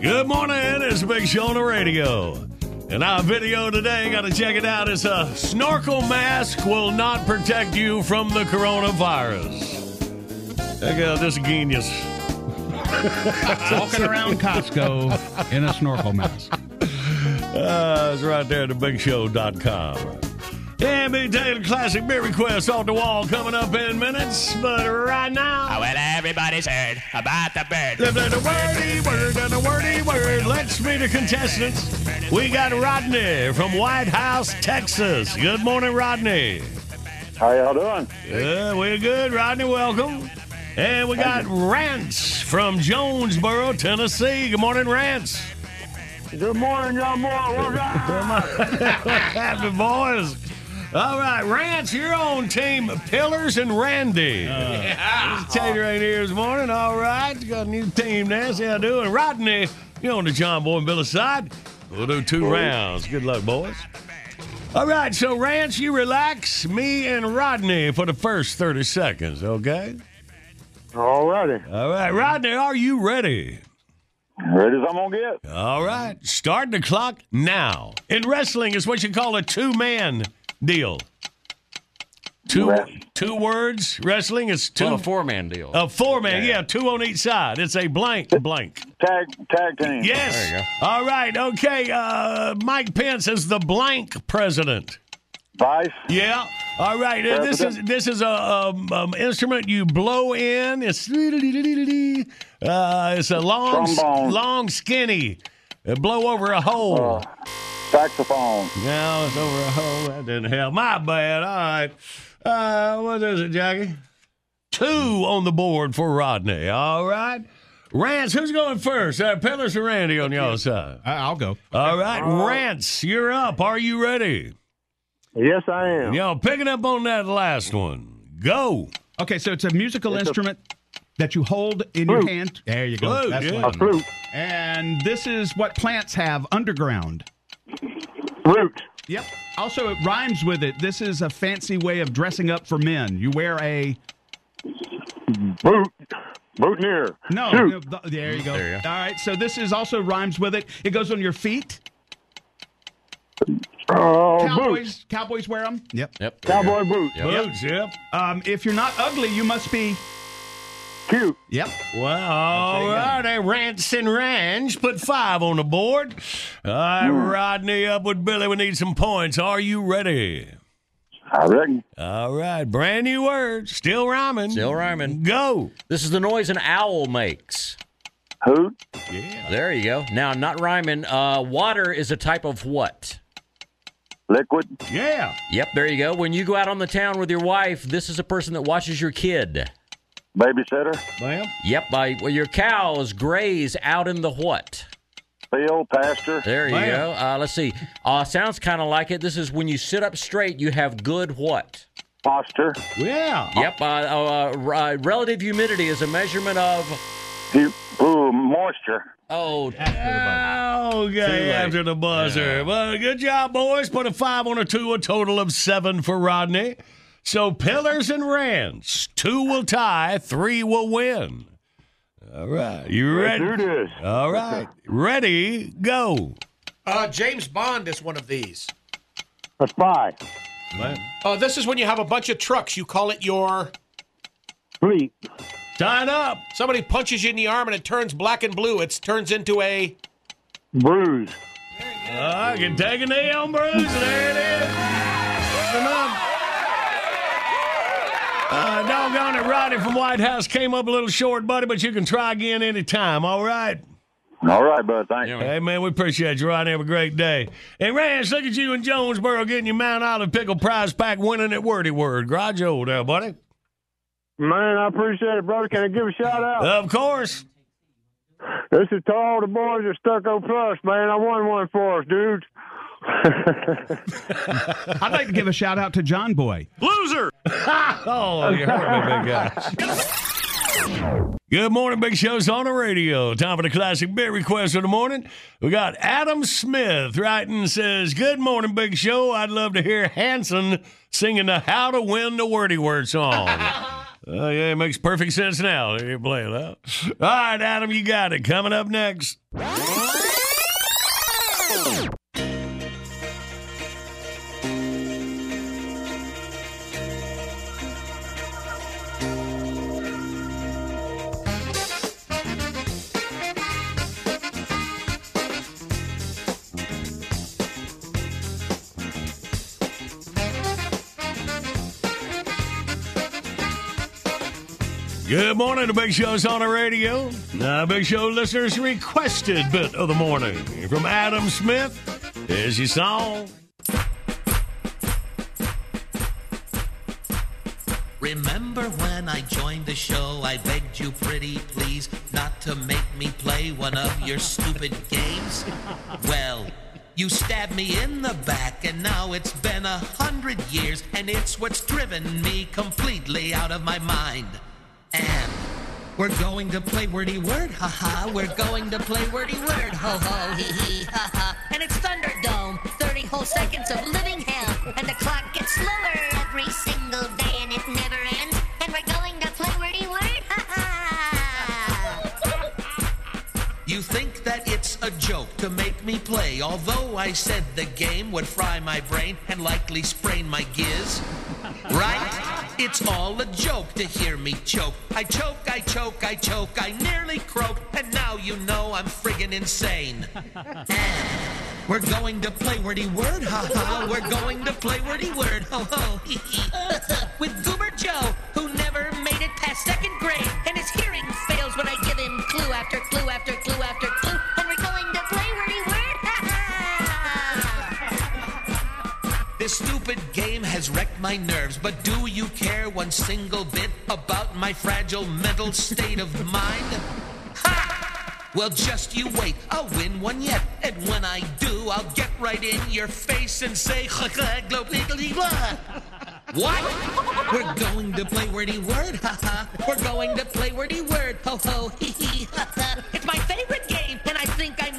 Good morning. It's Big Show on the radio. And our video today, got to check it out. It's a snorkel mask will not protect you from the coronavirus. Check out this genius. Walking around Costco in a snorkel mask. Uh, it's right there at thebigshow.com. And Big Taylor Classic Beer Request off the wall coming up in minutes. But right now. Oh, well, everybody's heard about the bird. The, the, the wordy word and the wordy word. Let's meet the contestants. We got Rodney from White House, Texas. Good morning, Rodney. How y'all doing? Yeah, we're good. Rodney, welcome. And we got Rance from Jonesboro, Tennessee. Good morning, Rance. Good morning, y'all. More. Happy boys. All right, Rance, you're on team Pillars and Randy. Uh, Tater ain't here this morning. All right, you got a new team now. See how you doing. Rodney, you're on the John Boy and Billy side. We'll do two rounds. Good luck, boys. All right, so Rance, you relax. Me and Rodney for the first 30 seconds, okay? All righty. All right, Rodney, are you ready? Ready as I'm gonna get. All right, start the clock now. In wrestling, it's what you call a two man deal. Two two words. Wrestling is two. Well, a four-man deal. A four man, yeah. two on each side. It's a blank blank. Tag tag team. Yes. There you All right. Okay. Uh, Mike Pence is the blank president. Vice. Yeah. All right. uh, This is this is a um, um, instrument you blow in. It's uh, it's a long Trombone. long skinny. Uh, blow over a hole. Saxophone. No, it's over a hole. That didn't help. My bad. All right. Uh, what is it, Jackie? Two on the board for Rodney. All right. Rance, who's going first? Uh, Pillars or Randy on your side? I'll go. All right. Rance, you're up. Are you ready? Yes, I am. Y'all picking up on that last one. Go. Okay, so it's a musical It's a- instrument that you hold in your hand. There you go. Flute, That's yeah. one. A flute. And this is what plants have underground. Root. Yep. Also, it rhymes with it. This is a fancy way of dressing up for men. You wear a Boot. Boutonniere. no. Suit. no, th- there you go. There you. All right. So this is also rhymes with it. It goes on your feet. Oh, boots. Cowboys. Cowboys wear them. Yep. Yep. there you Cowboy go. boots. Yep. Boots, yep. Um, if you're not ugly, you must be. Cute. Yep. Well, all right. Hey, Rance and Ranch put five on the board. All right, Rodney up with Billy. We need some points. Are you ready? I reckon. All right. Brand new word. Still rhyming. Still rhyming. Go. This is the noise an owl makes. Hoot. Yeah. There you go. Now, not rhyming. Uh, water is a type of what? Liquid. Yeah. Yep, there you go. When you go out on the town with your wife, this is a person that watches your kid. Babysitter. Well, Yep, by well, your cows graze out in the what? Field. Pasture. There you Wow. go. Uh, let's see. Uh, sounds kind of like it. This is when you sit up straight, you have good what? Posture. yeah. Yep. Uh, uh, uh, uh, relative humidity is a measurement of. Hu- Ooh, moisture. Oh, Okay, late. after the buzzer. Well, good job, boys. Put a five on a two, a total of seven for Rodney. So Pillars and Ranch, two will tie, three will win. All right. You ready? Let's do this. All right. Ready, go. Uh, James Bond is one of these. A spy. Uh, this is when you have a bunch of trucks. You call it your fleet. Tie it up. Somebody punches you in the arm and it turns black and blue. It turns into a bruise. I can take a knee on bruise. There it is. Come on. Uh, doggone it, Rodney from White House came up a little short, buddy, but you can try again anytime, all right? All right, bud. Thanks. Hey, man, we appreciate you, Rodney. Have a great day. And Rance, look at you in Jonesboro getting your Mount Olive Pickle Prize Pack winning at Wordy Word. Garage old there, buddy. Man, I appreciate it, brother. Can I give a shout out? Of course. This is to all the boys at Stucco Plus, man. I won one for us, dude. I'd like to give a shout out to John Boy. Loser! oh, you hurt me, big guy. Good morning, Big Show's on the radio. Time for the classic bit request of the morning. We got Adam Smith writing says, Good morning, Big Show. I'd love to hear Hanson singing the How to Win the Wordy Word song. Oh, yeah, it makes perfect sense now. You play it out. All right, Adam, you got it. Coming up next. Good morning, the Big Show's on the radio. Uh, Big Show listeners requested bit of the morning from Adam Smith. Here's your song. Remember when I joined the show, I begged you pretty please not to make me play one of your stupid games? Well, you stabbed me in the back, and now it's been a hundred years, and it's what's driven me completely out of my mind. And we're going to play wordy word, haha. We're going to play wordy word, ho ho, hee hee, ha ha. And it's Thunderdome, 30 whole seconds of living hell. And the clock gets slower joke to make me play, although I said the game would fry my brain and likely sprain my giz? Right? It's all a joke to hear me choke. I choke, I choke, I choke, I nearly croak, and now you know I'm friggin' insane. We're going to play wordy word, ha ha. We're going to play wordy word, ho ho. With Goober Joe, who never made it past second grade, stupid game has wrecked my nerves, but do you care one single bit about my fragile mental state of mind? Ha! Well, just you wait, I'll win one yet, and when I do, I'll get right in your face and say. What? We're going to play wordy word, ha ha. We're going to play wordy word, ho ho, hee hee, ha ha. It's my favorite game, and I think I'm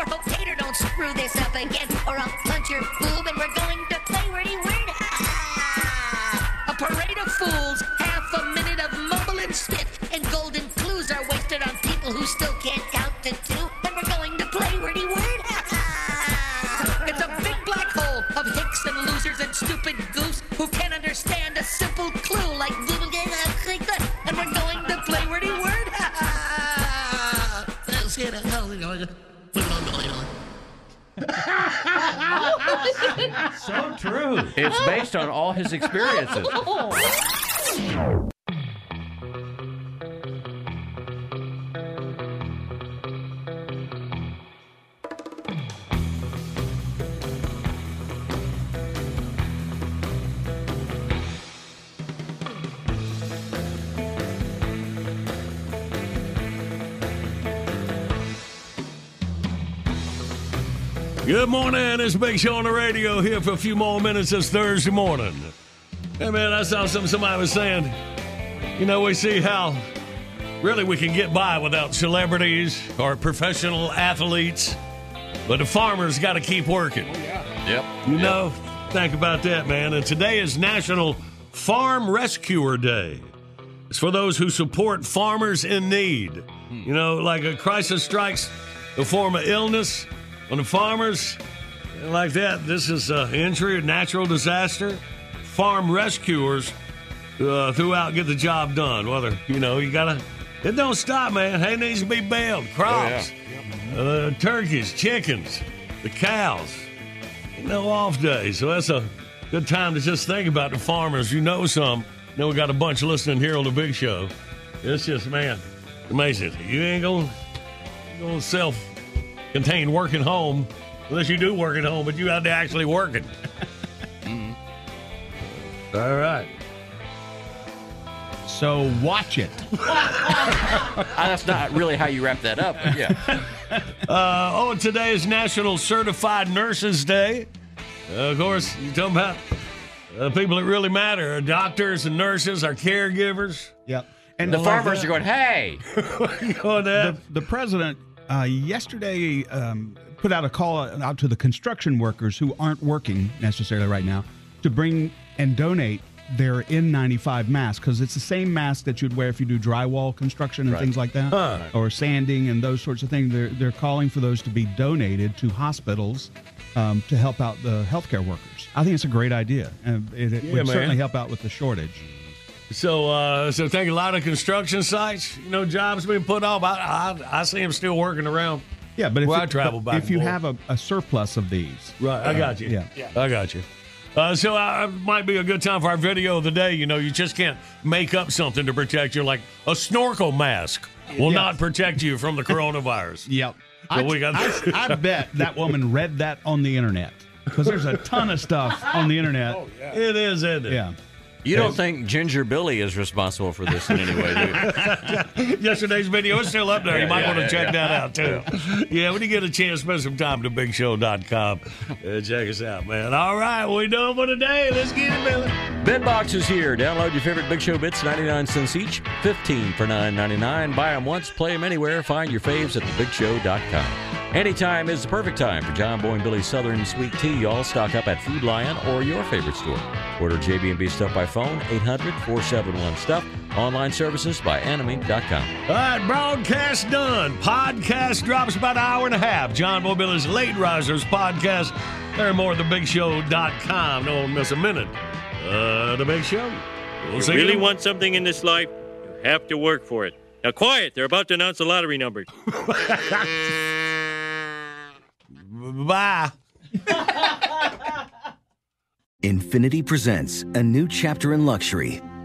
sure hope Tater don't screw this up again, or I'll punch your boob, and we're going to play wordy word, ha. Ah! A parade of fools, half a minute of mumble and spit, And golden clues are wasted on people who still can't count to two. And we're going to play wordy word, ha. Ah! It's a big black hole of hicks and losers and stupid goofs who can't understand a simple clue like Google and we're going so true. It's based on all his experiences. Good morning. It's Big Show on the radio here for a few more minutes this Thursday morning. Hey, man, I saw something somebody was saying. You know, we see how really we can get by without celebrities or professional athletes, but the farmers got to keep working. Oh, yeah. Yep. You know, think about that, man. And today is National Farm Rescuer Day. It's for those who support farmers in need. Hmm. You know, like a crisis strikes the form of illness on the farmers, like that. This is an injury, a natural disaster. Farm rescuers uh, throughout get the job done. Whether, you know, you got to, it don't stop, man. Hay needs to be baled. Crops, uh, turkeys, chickens, the cows. No off days. So that's a good time to just think about the farmers. You know some. Know we got a bunch listening here on the big show. It's just, man, amazing. You ain't going to self contained working home unless you do work at home, but you out there actually working. All right. So watch it. That's not really how you wrap that up, but yeah. Uh, oh, today is National Certified Nurses Day. Uh, of course, you're talking about uh, people that really matter our doctors and nurses, our caregivers. Yep. And the farmers are going, hey. going the, the president uh, yesterday um, put out a call out to the construction workers who aren't working necessarily right now to bring and donate their N95 mask because it's the same mask that you'd wear if you do drywall construction and Right. things like that, Huh. or sanding and those sorts of things. They're they're calling for those to be donated to hospitals um, to help out the healthcare workers. I think it's a great idea, and it, it Yeah, would man. certainly help out with the shortage. So, uh, so think a lot of construction sites, you know, jobs being put off. I, I, I see them still working around. Yeah, but if you, I travel back, if you have a, a surplus of these, Right, I got you. Yeah. yeah. I got you. Uh, so uh, it might be a good time for our video of the day. You know, you just can't make up something to protect you, like a snorkel mask will Yeah. not protect you from the coronavirus. Yep. So I, we got. I, I bet that woman read that on the internet because there's a ton of stuff on the internet. Oh, yeah. It is, isn't it? Yeah. You don't think Ginger Billy is responsible for this in any way, do you? Yesterday's video is still up there. you might yeah, want to yeah, check that out, too. Yeah. when you get a chance, spend some time at thebigshow.com. Uh, check us out, man. All right, we done for today. Let's get it, Billy. Bitbox is here. Download your favorite Big Show bits, 99 cents each, 15 for 9.99. Buy them once, play them anywhere. Find your faves at thebigshow.com. Anytime is the perfect time for John Boy and Billy's Southern Sweet Tea. Y'all stock up at Food Lion or your favorite store. Order JB&B Stuff by phone, 800-471-STUFF. Online services by anime.com. All right, broadcast done. Podcast drops about an hour and a half. John Boy and Billy's Late Risers podcast. Learn more at thebigshow.com. Don't miss a minute. Uh, The Big Show. We'll you really you. want something in this life, you have to work for it. Now, quiet. They're about to announce the lottery numbers. Bye. Infiniti presents a new chapter in luxury,